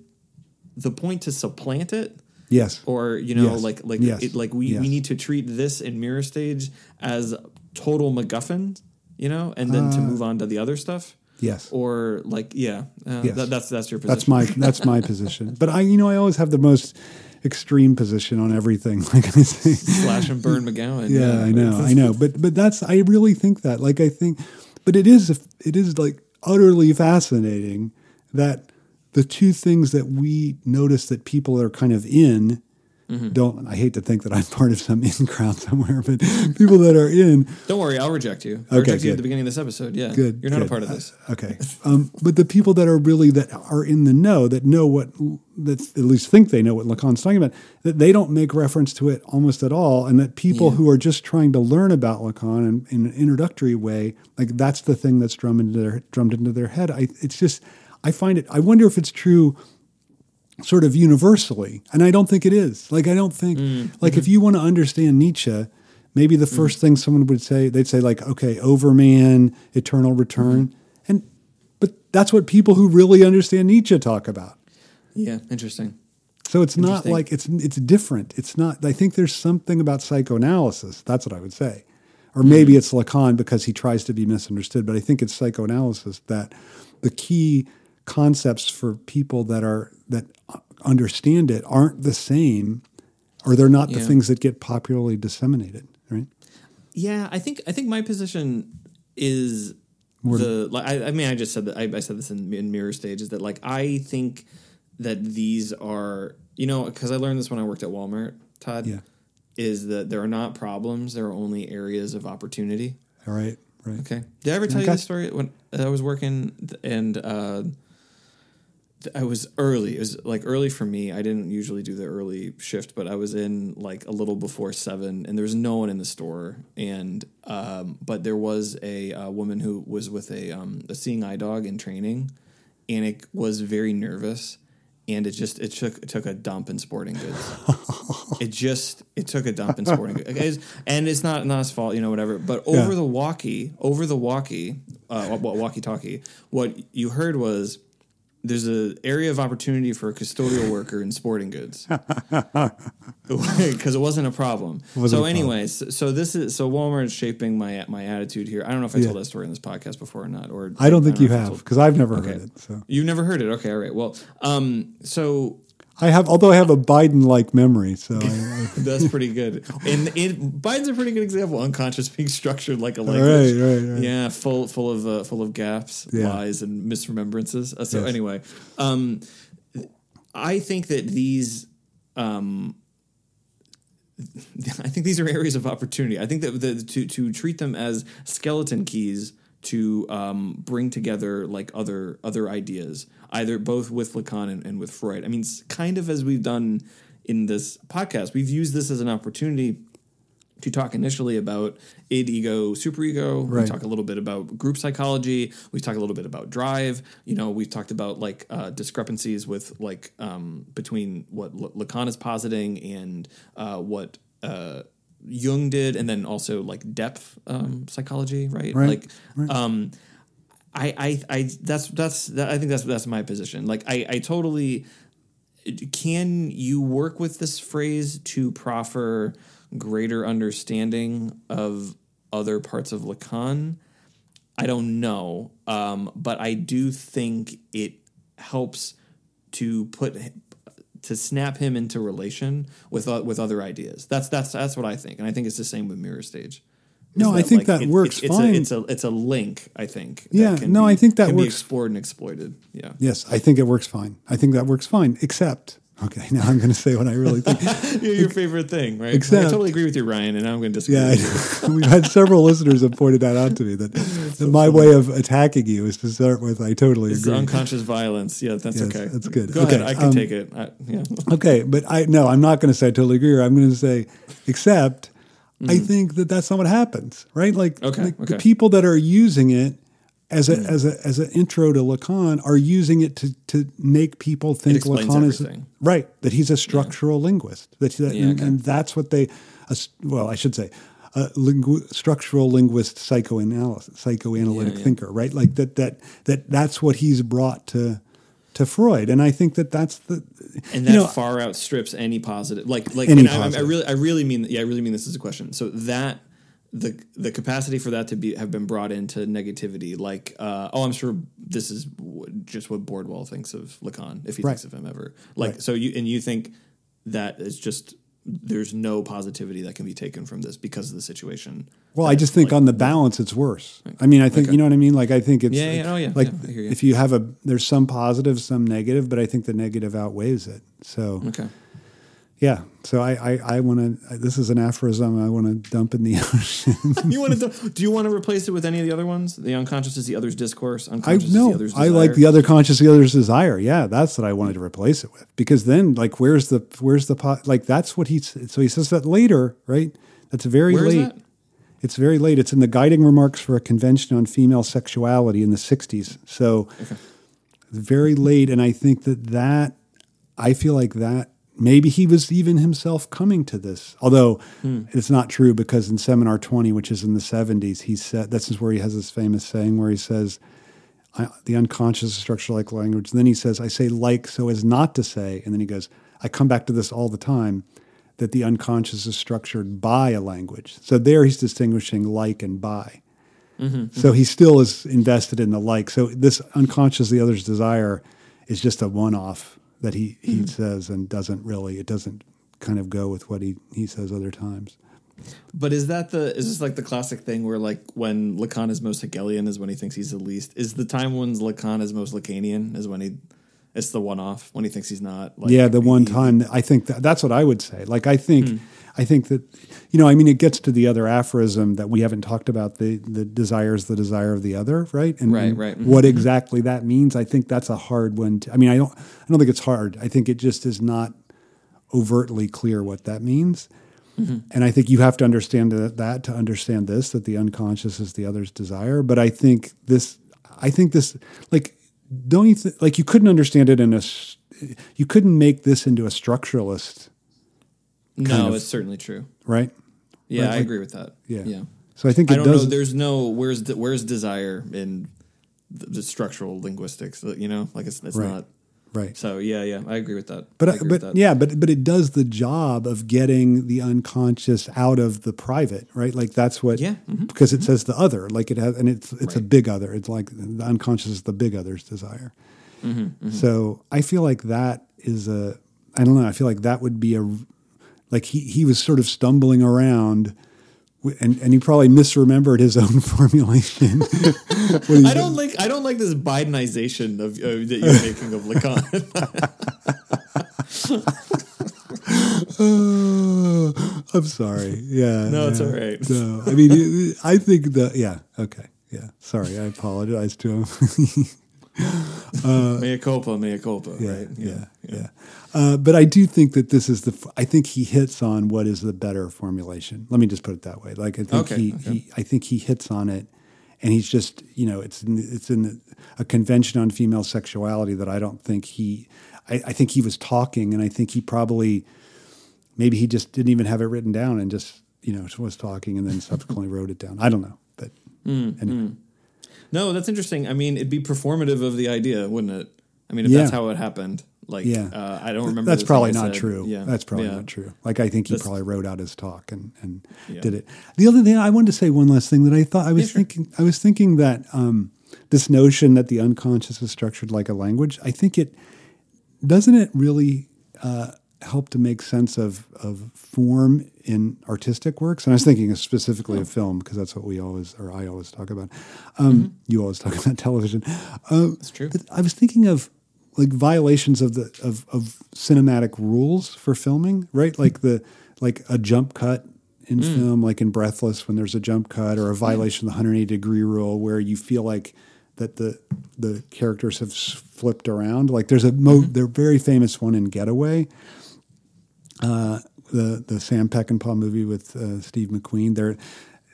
the point to supplant it?
Yes.
or you know
Yes.
like like
Yes.
it, like we,
Yes.
we need to treat this in mirror stage as total MacGuffin, you know, and then to
Uh,
move on to the other stuff,
Yes.
or like yeah, uh,
Yes.
that, that's that's your position.
That's my that's my position. But I, you know, I always have the most extreme position on everything. Like I say,
slash and burn McGowan.
yeah, I know, I know. But but that's I really think that. Like I think, but it is it is like utterly fascinating that the two things that we notice that people are kind of in.
Mm-hmm.
Don't I hate to think that I'm part of some in crowd somewhere, but people that are in
Don't worry, I'll reject you. I'll reject you at the beginning of this episode. Yeah,
good.
You're not
good.
a part of this.
Uh, okay, um, but the people that are really that are in the know that know what that at least think they know what Lacan's talking about that they don't make reference to it almost at all, and that people
Yeah.
who are just trying to learn about Lacan in, in an introductory way, like that's the thing that's drummed into their drummed into their head. I, it's just I find it. I wonder if it's true sort of universally. And I don't think it is. Like I don't think mm, like if mm-hmm. you want to understand Nietzsche, maybe the mm. first thing someone would say, they'd say like, okay, Overman, Eternal Return. Mm-hmm. And but that's what people who really understand Nietzsche talk about.
Yeah, interesting.
So it's not like it's it's different. It's not I think there's something about psychoanalysis. That's what I would say. Or maybe mm-hmm. it's Lacan because he tries to be misunderstood, but I think it's psychoanalysis that the key concepts for people that are that understand it aren't the same or they're not the things that get popularly disseminated, right?
Yeah, I think I think my position is the like I, I mean I just said that I, I said this in, in mirror stage is that like I think that these are you know because I learned this when I worked at Walmart Todd
Yeah.
is that there are not problems there are only areas of opportunity
All right, right.
okay did I ever tell you
Okay.
the story when I was working and uh, I was early. It was like early for me. I didn't usually do the early shift, but I was in like a little before seven, and there was no one in the store. And um, but there was a, uh woman who was with a um, a seeing eye dog in training, and it was very nervous, and it just it took it took a dump in sporting goods. it just it took a dump in sporting goods, and it's not not his fault, you know, whatever. But over
Yeah.
the walkie, over the walkie, uh, walkie talkie, what you heard was there's an area of opportunity for a custodial worker in sporting goods because it wasn't a problem.
wasn't a
so,
problem.
anyways, so this is so Walmart is shaping my my attitude here. I don't know if I
Yeah.
told that story in this podcast before or not, or
I don't think
know
you
I
have because I've never
Okay.
heard it. So
You've never heard it? Okay, all right. Well, um, so
I have, although I have a Biden-like memory. So I, I,
That's pretty good. And it, Biden's a pretty good example. Unconscious being structured like a
right,
language.
right, right.
Yeah, full full of uh, full of gaps,
Yeah.
lies, and misremembrances. Uh, so
Yes.
anyway, um, I think that these. Um, I think these are areas of opportunity. I think that the, to to treat them as skeleton keys to um, bring together like other other ideas, either both with Lacan and, and with Freud. I mean, kind of as we've done in this podcast, we've used this as an opportunity to talk initially about id, ego, superego. We talk a little bit about group psychology. We talk a little bit about drive. You know, we've talked about like uh, discrepancies with like um, between what L- Lacan is positing and uh, what uh, Jung did, and then also like depth um, psychology, right?
Right.
Like, um, I, I, I, that's that's that, I think that's that's my position. Like, I, I totally can you work with this phrase to proffer greater understanding of other parts of Lacan? I don't know, um, but I do think it helps to put to snap him into relation with uh, with other ideas. That's that's that's what I think, and I think it's the same with Mirror Stage.
No, I think that
it-
works
it's,
fine.
It's a, it's a it's a link. I think. that
Yeah, no,
be-
I think that
can be
works.
explored and exploited. Yeah.
yes, I think it works fine. I think that works fine. Except, okay, now I'm going to say what I really think.
Your your favorite thing, right?
Except-
I totally agree with you, Ryan, and now I'm going to disagree.
Yeah. We've had several listeners have pointed that out to me that, that my way of attacking you is to start with "I totally
It's
agree."
unconscious violence. Yeah, that's
Yes,
okay.
that's good.
Go
Okay,
ahead. I can
um,
take it. I, yeah.
Okay, but I no, I'm not going to say I totally agree. I'm going to say, except I think that that's not what happens, right? Like,
Mm. Okay,
like the
okay. Mm.
people that are using it as a as a as an intro to Lacan are using it to to make people think Lacan is
everything.
right that he's a structural linguist. That, that
Yeah,
and,
okay.
and that's what they, s- well, I should say. A lingu- structural linguist psychoanalysis psychoanalytic
Yeah, yeah.
thinker right like that that that that's what he's brought to to Freud and I think that that's the
and
you
that
know,
far outstrips any positive like like
Any
and I, I really i really mean yeah i really mean this as a question so that the the capacity for that to be have been brought into negativity like uh, oh i'm sure this is w- just what bordwell thinks of lacan if he
Right.
thinks of him ever like
Right.
so you and you think that is just there's no positivity that can be taken from this because of the situation
Well, I just think on the balance, it's worse. I mean, I think you know what I mean. Like, I think it's
Yeah, yeah, oh, yeah,
like
yeah, you.
if you have a there's some positive, some negative, but I think the negative outweighs it. So
okay
yeah, so I I, I want to. This is an aphorism I want to dump in the ocean.
you want to do you want to replace it with any of the other ones the unconscious is the other's discourse
I
unconscious is the
know I like the other conscious, the other's desire. Yeah, that's what I wanted to replace it with because then like where's the where's the po- like that's what he's so he says that later, right? That's very
Where
late. It's very late. It's in the guiding remarks for a convention on female sexuality in the 60s. So very late. And I think that that, I feel like that, maybe he was even himself coming to this. Although hmm. it's not true because in Seminar 20, which is in the 70s, he said, this is where he has this famous saying where he says, I, the unconscious is structured like language. And then he says, I say like so as not to say. And then he goes, I come back to this all the time that the unconscious is structured by a language. So there he's distinguishing like and by. Mm-hmm, mm-hmm. So he still is invested in the like. So this unconscious, the other's desire, is just a one off that he, he mm-hmm. says and doesn't really, it doesn't kind of go with what he, he says other times.
But is that the is this like the classic thing where like when Lacan is most Hegelian is when he thinks he's the least? Is the time when Lacan is most Lacanian is when he it's the one off when he thinks he's not? Like,
yeah, the one time I think that, that's what I would say. Like I think, hmm. I think that you know, I mean, it gets to the other aphorism that we haven't talked about the the desire is the desire of the other, right? And,
Right,
and
right. Mm-hmm.
What exactly that means, I think that's a hard one. To, I mean, I don't I don't think it's hard. I think it just is not overtly clear what that means. Mm-hmm. And I think you have to understand that, that to understand this that the unconscious is the other's desire. But I think this, I think this, like, don't you th- like you couldn't understand it in a you couldn't make this into a structuralist,
No,
of-
it's certainly true.
right?
Yeah,
Right,
I
like-
agree with that.
Yeah.
yeah.
So I think
I don't know. There's no where's the, where's desire in the, the structural linguistics. You know, like it's it's
Right.
not.
right.
So yeah, yeah, I agree with that.
But
agree
but
that.
yeah, but but it does the job of getting the unconscious out of the private, right? Like that's what
Yeah, mhm,
because it says the other, like it has, and it's it's a big other. It's like the unconscious is the big other's desire.
Mm-hmm,
So I feel like that is a I don't know. I feel like that would be a like he he was sort of stumbling around. And, and he probably misremembered his own formulation.
I don't like I don't like this Bidenization of uh, that you're making of Lacan.
Oh, I'm sorry. Yeah.
No, it's
yeah.
all right.
No, I mean, I think that, yeah, okay. Yeah. Sorry. I apologize to him.
mea culpa, mea culpa.
yeah,
right?
yeah. Yeah. Uh, but I do think that this is the, I think he hits on what is the better formulation. Let me just put it that way. Like, I think
Okay,
he,
okay.
he, I think he hits on it and he's just, you know, it's in, it's in a convention on female sexuality that I don't think he, I, I think he was talking and I think he probably, maybe he just didn't even have it written down and just you know was talking and then subsequently wrote it down. I don't know, but
Mm,
anyway.
No, that's interesting. I mean, it'd be performative of the idea, wouldn't it? I mean, if
Yeah.
that's how it happened, like,
Yeah.
uh, I don't remember.
that's probably not
said.
true.
Yeah,
That's probably
Yeah.
not true. Like I think he
That's-
probably wrote out his talk and and
Yeah.
did it. The other thing I wanted to say one last thing that I thought I was
sure.
thinking I was thinking that um, this notion that the unconscious is structured like a language. I think it doesn't it really uh, help to make sense of of form in artistic works. And I was thinking specifically
Oh.
of film because that's what we always or I always talk about. Um, You always talk about television. Um,
That's true.
I was thinking of like violations of the of, of cinematic rules for filming, right? Like the like a jump cut in
Mm.
film, like in Breathless, when there's a jump cut, or a violation of the 180 degree rule, where you feel like that the the characters have flipped around. Like there's a mo-
Mm-hmm.
they're very famous one in Getaway, uh, the the Sam Peckinpah movie with uh, Steve McQueen. They're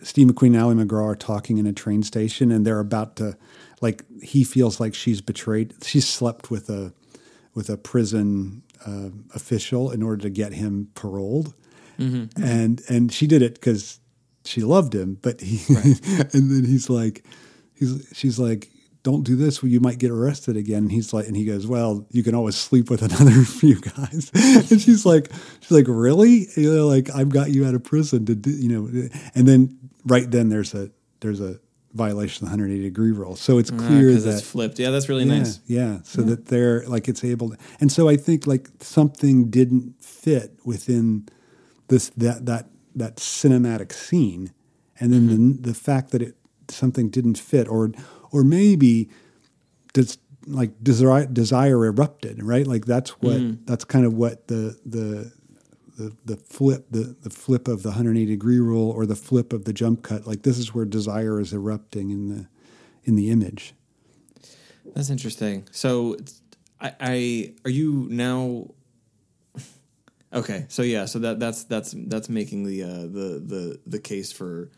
Steve McQueen and Ali MacGraw are talking in a train station, and they're about to like he feels like she's betrayed. She's slept with a with a prison uh, official in order to get him paroled, and and she did it because she loved him. But he and then he's like, he's she's like. Don't do this, or you might get arrested again. And he's like, and he goes, "Well, you can always sleep with another few guys." and she's like, "She's like, really? You know, like I've got you out of prison to do, you know." And then right then there's a there's a violation of the 180 degree rule. So it's mm, clear
because
that
it's flipped. Yeah, that's really
yeah,
nice.
Yeah, so that they're like it's able to, and so I think like something didn't fit within this that that that cinematic scene, and then mm-hmm. the the fact that it something didn't fit, or or maybe just like desire desire erupted, right? Like that's what that's kind of what the the the, the flip the, the flip of the 180 degree rule or the flip of the jump cut like this is where desire is erupting in the in the image
That's interesting. So, I, I are you now? Okay, so yeah, so that that's that's that's making the uh, the the the case for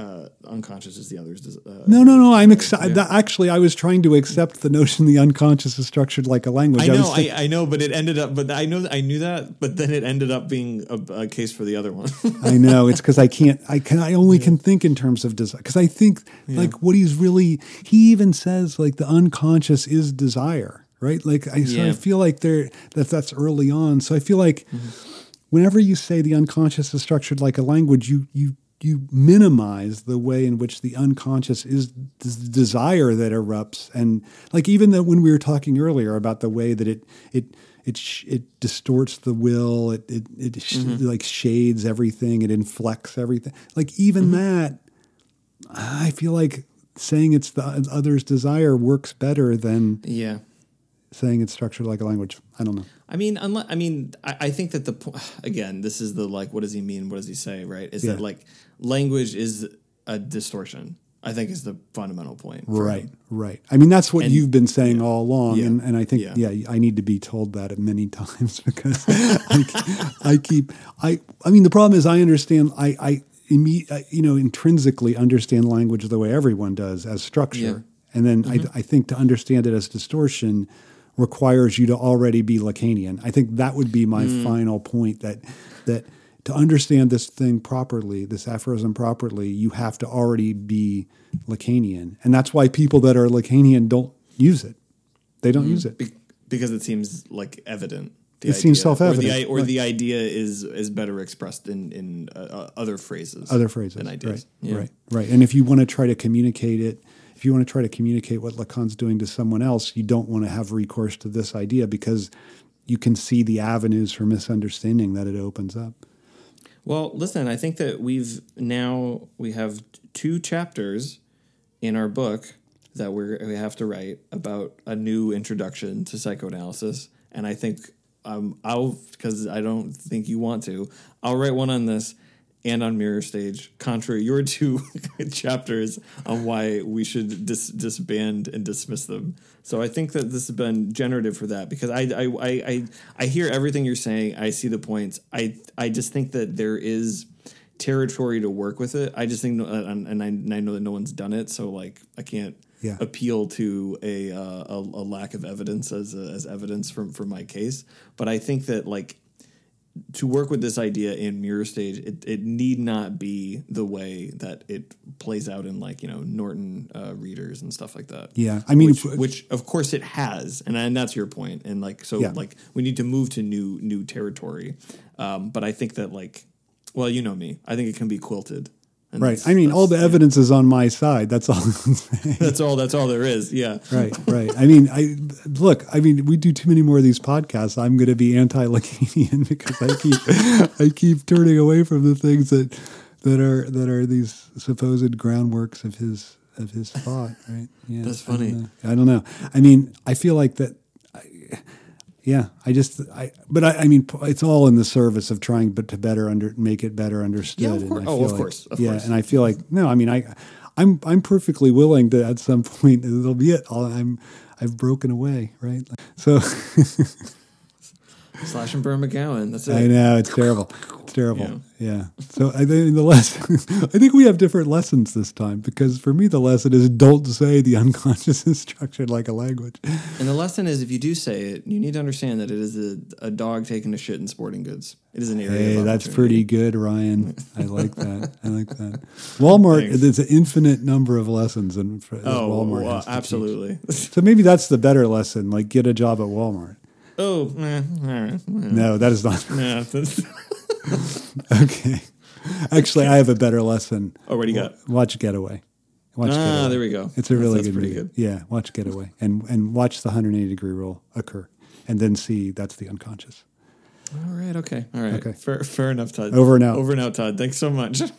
uh, unconscious as the others. Uh,
No, no, no. I'm excited.
yeah.
Actually, I was trying to accept the notion the unconscious is structured like a language.
I know, I, I know, but it ended up. But I know, I knew that, but then it ended up being a, a case for the other one.
I know. It's because I can't. I can. I only can think in terms of desire. Because I think like what he's really. He even says like the unconscious is desire, right? Like I. So I feel like there that that's early on. So I feel like whenever you say the unconscious is structured like a language, you you you minimize the way in which the unconscious is this desire that erupts, and like even though when we were talking earlier about the way that it it it sh- it distorts the will, it it, it sh- mm-hmm. like shades everything, it inflects everything. Like even mm-hmm. that, I feel like saying it's the other's desire works better than
yeah,
saying it's structured like a language. I don't know.
I mean, unless, I mean, I, I think that the again, this is the like, what does he mean? What does he say? Right? Is
Yeah.
that like language is a distortion? I think is the fundamental point.
Right,
him.
right. I mean, that's what
And-
you've been saying all along,
Yeah.
and, and I think,
Yeah.
yeah. I need to be told that many times because I, I keep, I, I mean, the problem is I understand, I, I, you know, intrinsically understand language the way everyone does as structure,
Yeah.
and then I, mm-hmm. I think to understand it as distortion requires you to already be Lacanian. I think that would be my final point that that to understand this thing properly, this aphorism properly, you have to already be Lacanian. And that's why people that are Lacanian don't use it. They don't use it.
Be- because it seems like evident. The
It seems self-evident,
or the, or
right.
the idea is is better expressed in in uh, uh, other phrases,
Other phrases.
than ideas.
Right.
Yeah.
Right. Right. And if you want to try to communicate it, if you want to try to communicate what Lacan's doing to someone else, you don't want to have recourse to this idea because you can see the avenues for misunderstanding that it opens up.
Well, listen, I think that we've now we have two chapters in our book that we're, we have to write about a new introduction to psychoanalysis, and I think um, I'll because I don't think you want to. I'll write one on this and on Mirror Stage, contrary your two chapters on why we should dis- disband and dismiss them. So I think that this has been generative for that because I I, I, I I hear everything you're saying. I see the points. I I just think that there is territory to work with it. I just think, uh, and, I, and I know that no one's done it, so like I can't
Yeah.
appeal to a, uh, a a lack of evidence as as evidence from for my case. But I think that like to work with this idea in mirror stage, it, it need not be the way that it plays out in like you know Norton uh, readers and stuff like that.
Yeah. I mean,
which,
if-
which of course it has, and and that's your point. And like so,
Yeah.
like we need to move to new new territory. Um, but I think that like, well, you know me, I think it can be quilted. And
Right. I mean, all the evidence is on my side. That's all
That's all. That's all there is. Yeah.
right, right. I mean, I look. I mean, we do too many more of these podcasts. I'm going to be anti-Lacanian because I keep, I keep turning away from the things that that are that are these supposed groundworks of his of his thought. Right? Yeah,
That's
I don't
funny.
know. I don't know. I mean, I feel like that. I, yeah, I just, I, but I, I mean, it's all in the service of trying, but to better under, make it better understood.
Yeah, of
And
course.
I
Oh,
feel
of
like-
course, of
yeah,
course.
and I feel like no, I mean, I, I'm, I'm perfectly willing to at some point it'll be it. I'll, I'm, I've broken away, right? So
Slash and burn McGowan. That's it.
I know it's terrible. It's terrible.
Yeah.
Yeah. So I think the lesson. I think we have different lessons this time because for me the lesson is don't say the unconscious is structured like a language.
And the lesson is, if you do say it, you need to understand that it is a, a dog taking a shit in sporting goods. It is an area.
Hey, that's pretty good, Ryan. I like that. I like that. Walmart.
Thanks.
There's an infinite number of lessons in that
Oh,
Walmart.
well,
has to teach.
absolutely.
So maybe that's the better lesson. Like get a job at Walmart.
Oh, eh, all right.
No, that is not
that's-
okay. Actually, I have a better lesson.
oh, what do you got?
Watch Getaway. Watch
Ah,
Getaway.
there we go.
It's a really
That's
good
pretty
movie.
good.
Yeah, watch Getaway and and watch the 180 degree rule occur, and then see that's the unconscious.
All right. Okay. All right.
Okay.
Fair, fair enough, Todd.
Over and out.
Over and out, Todd. Thanks so much.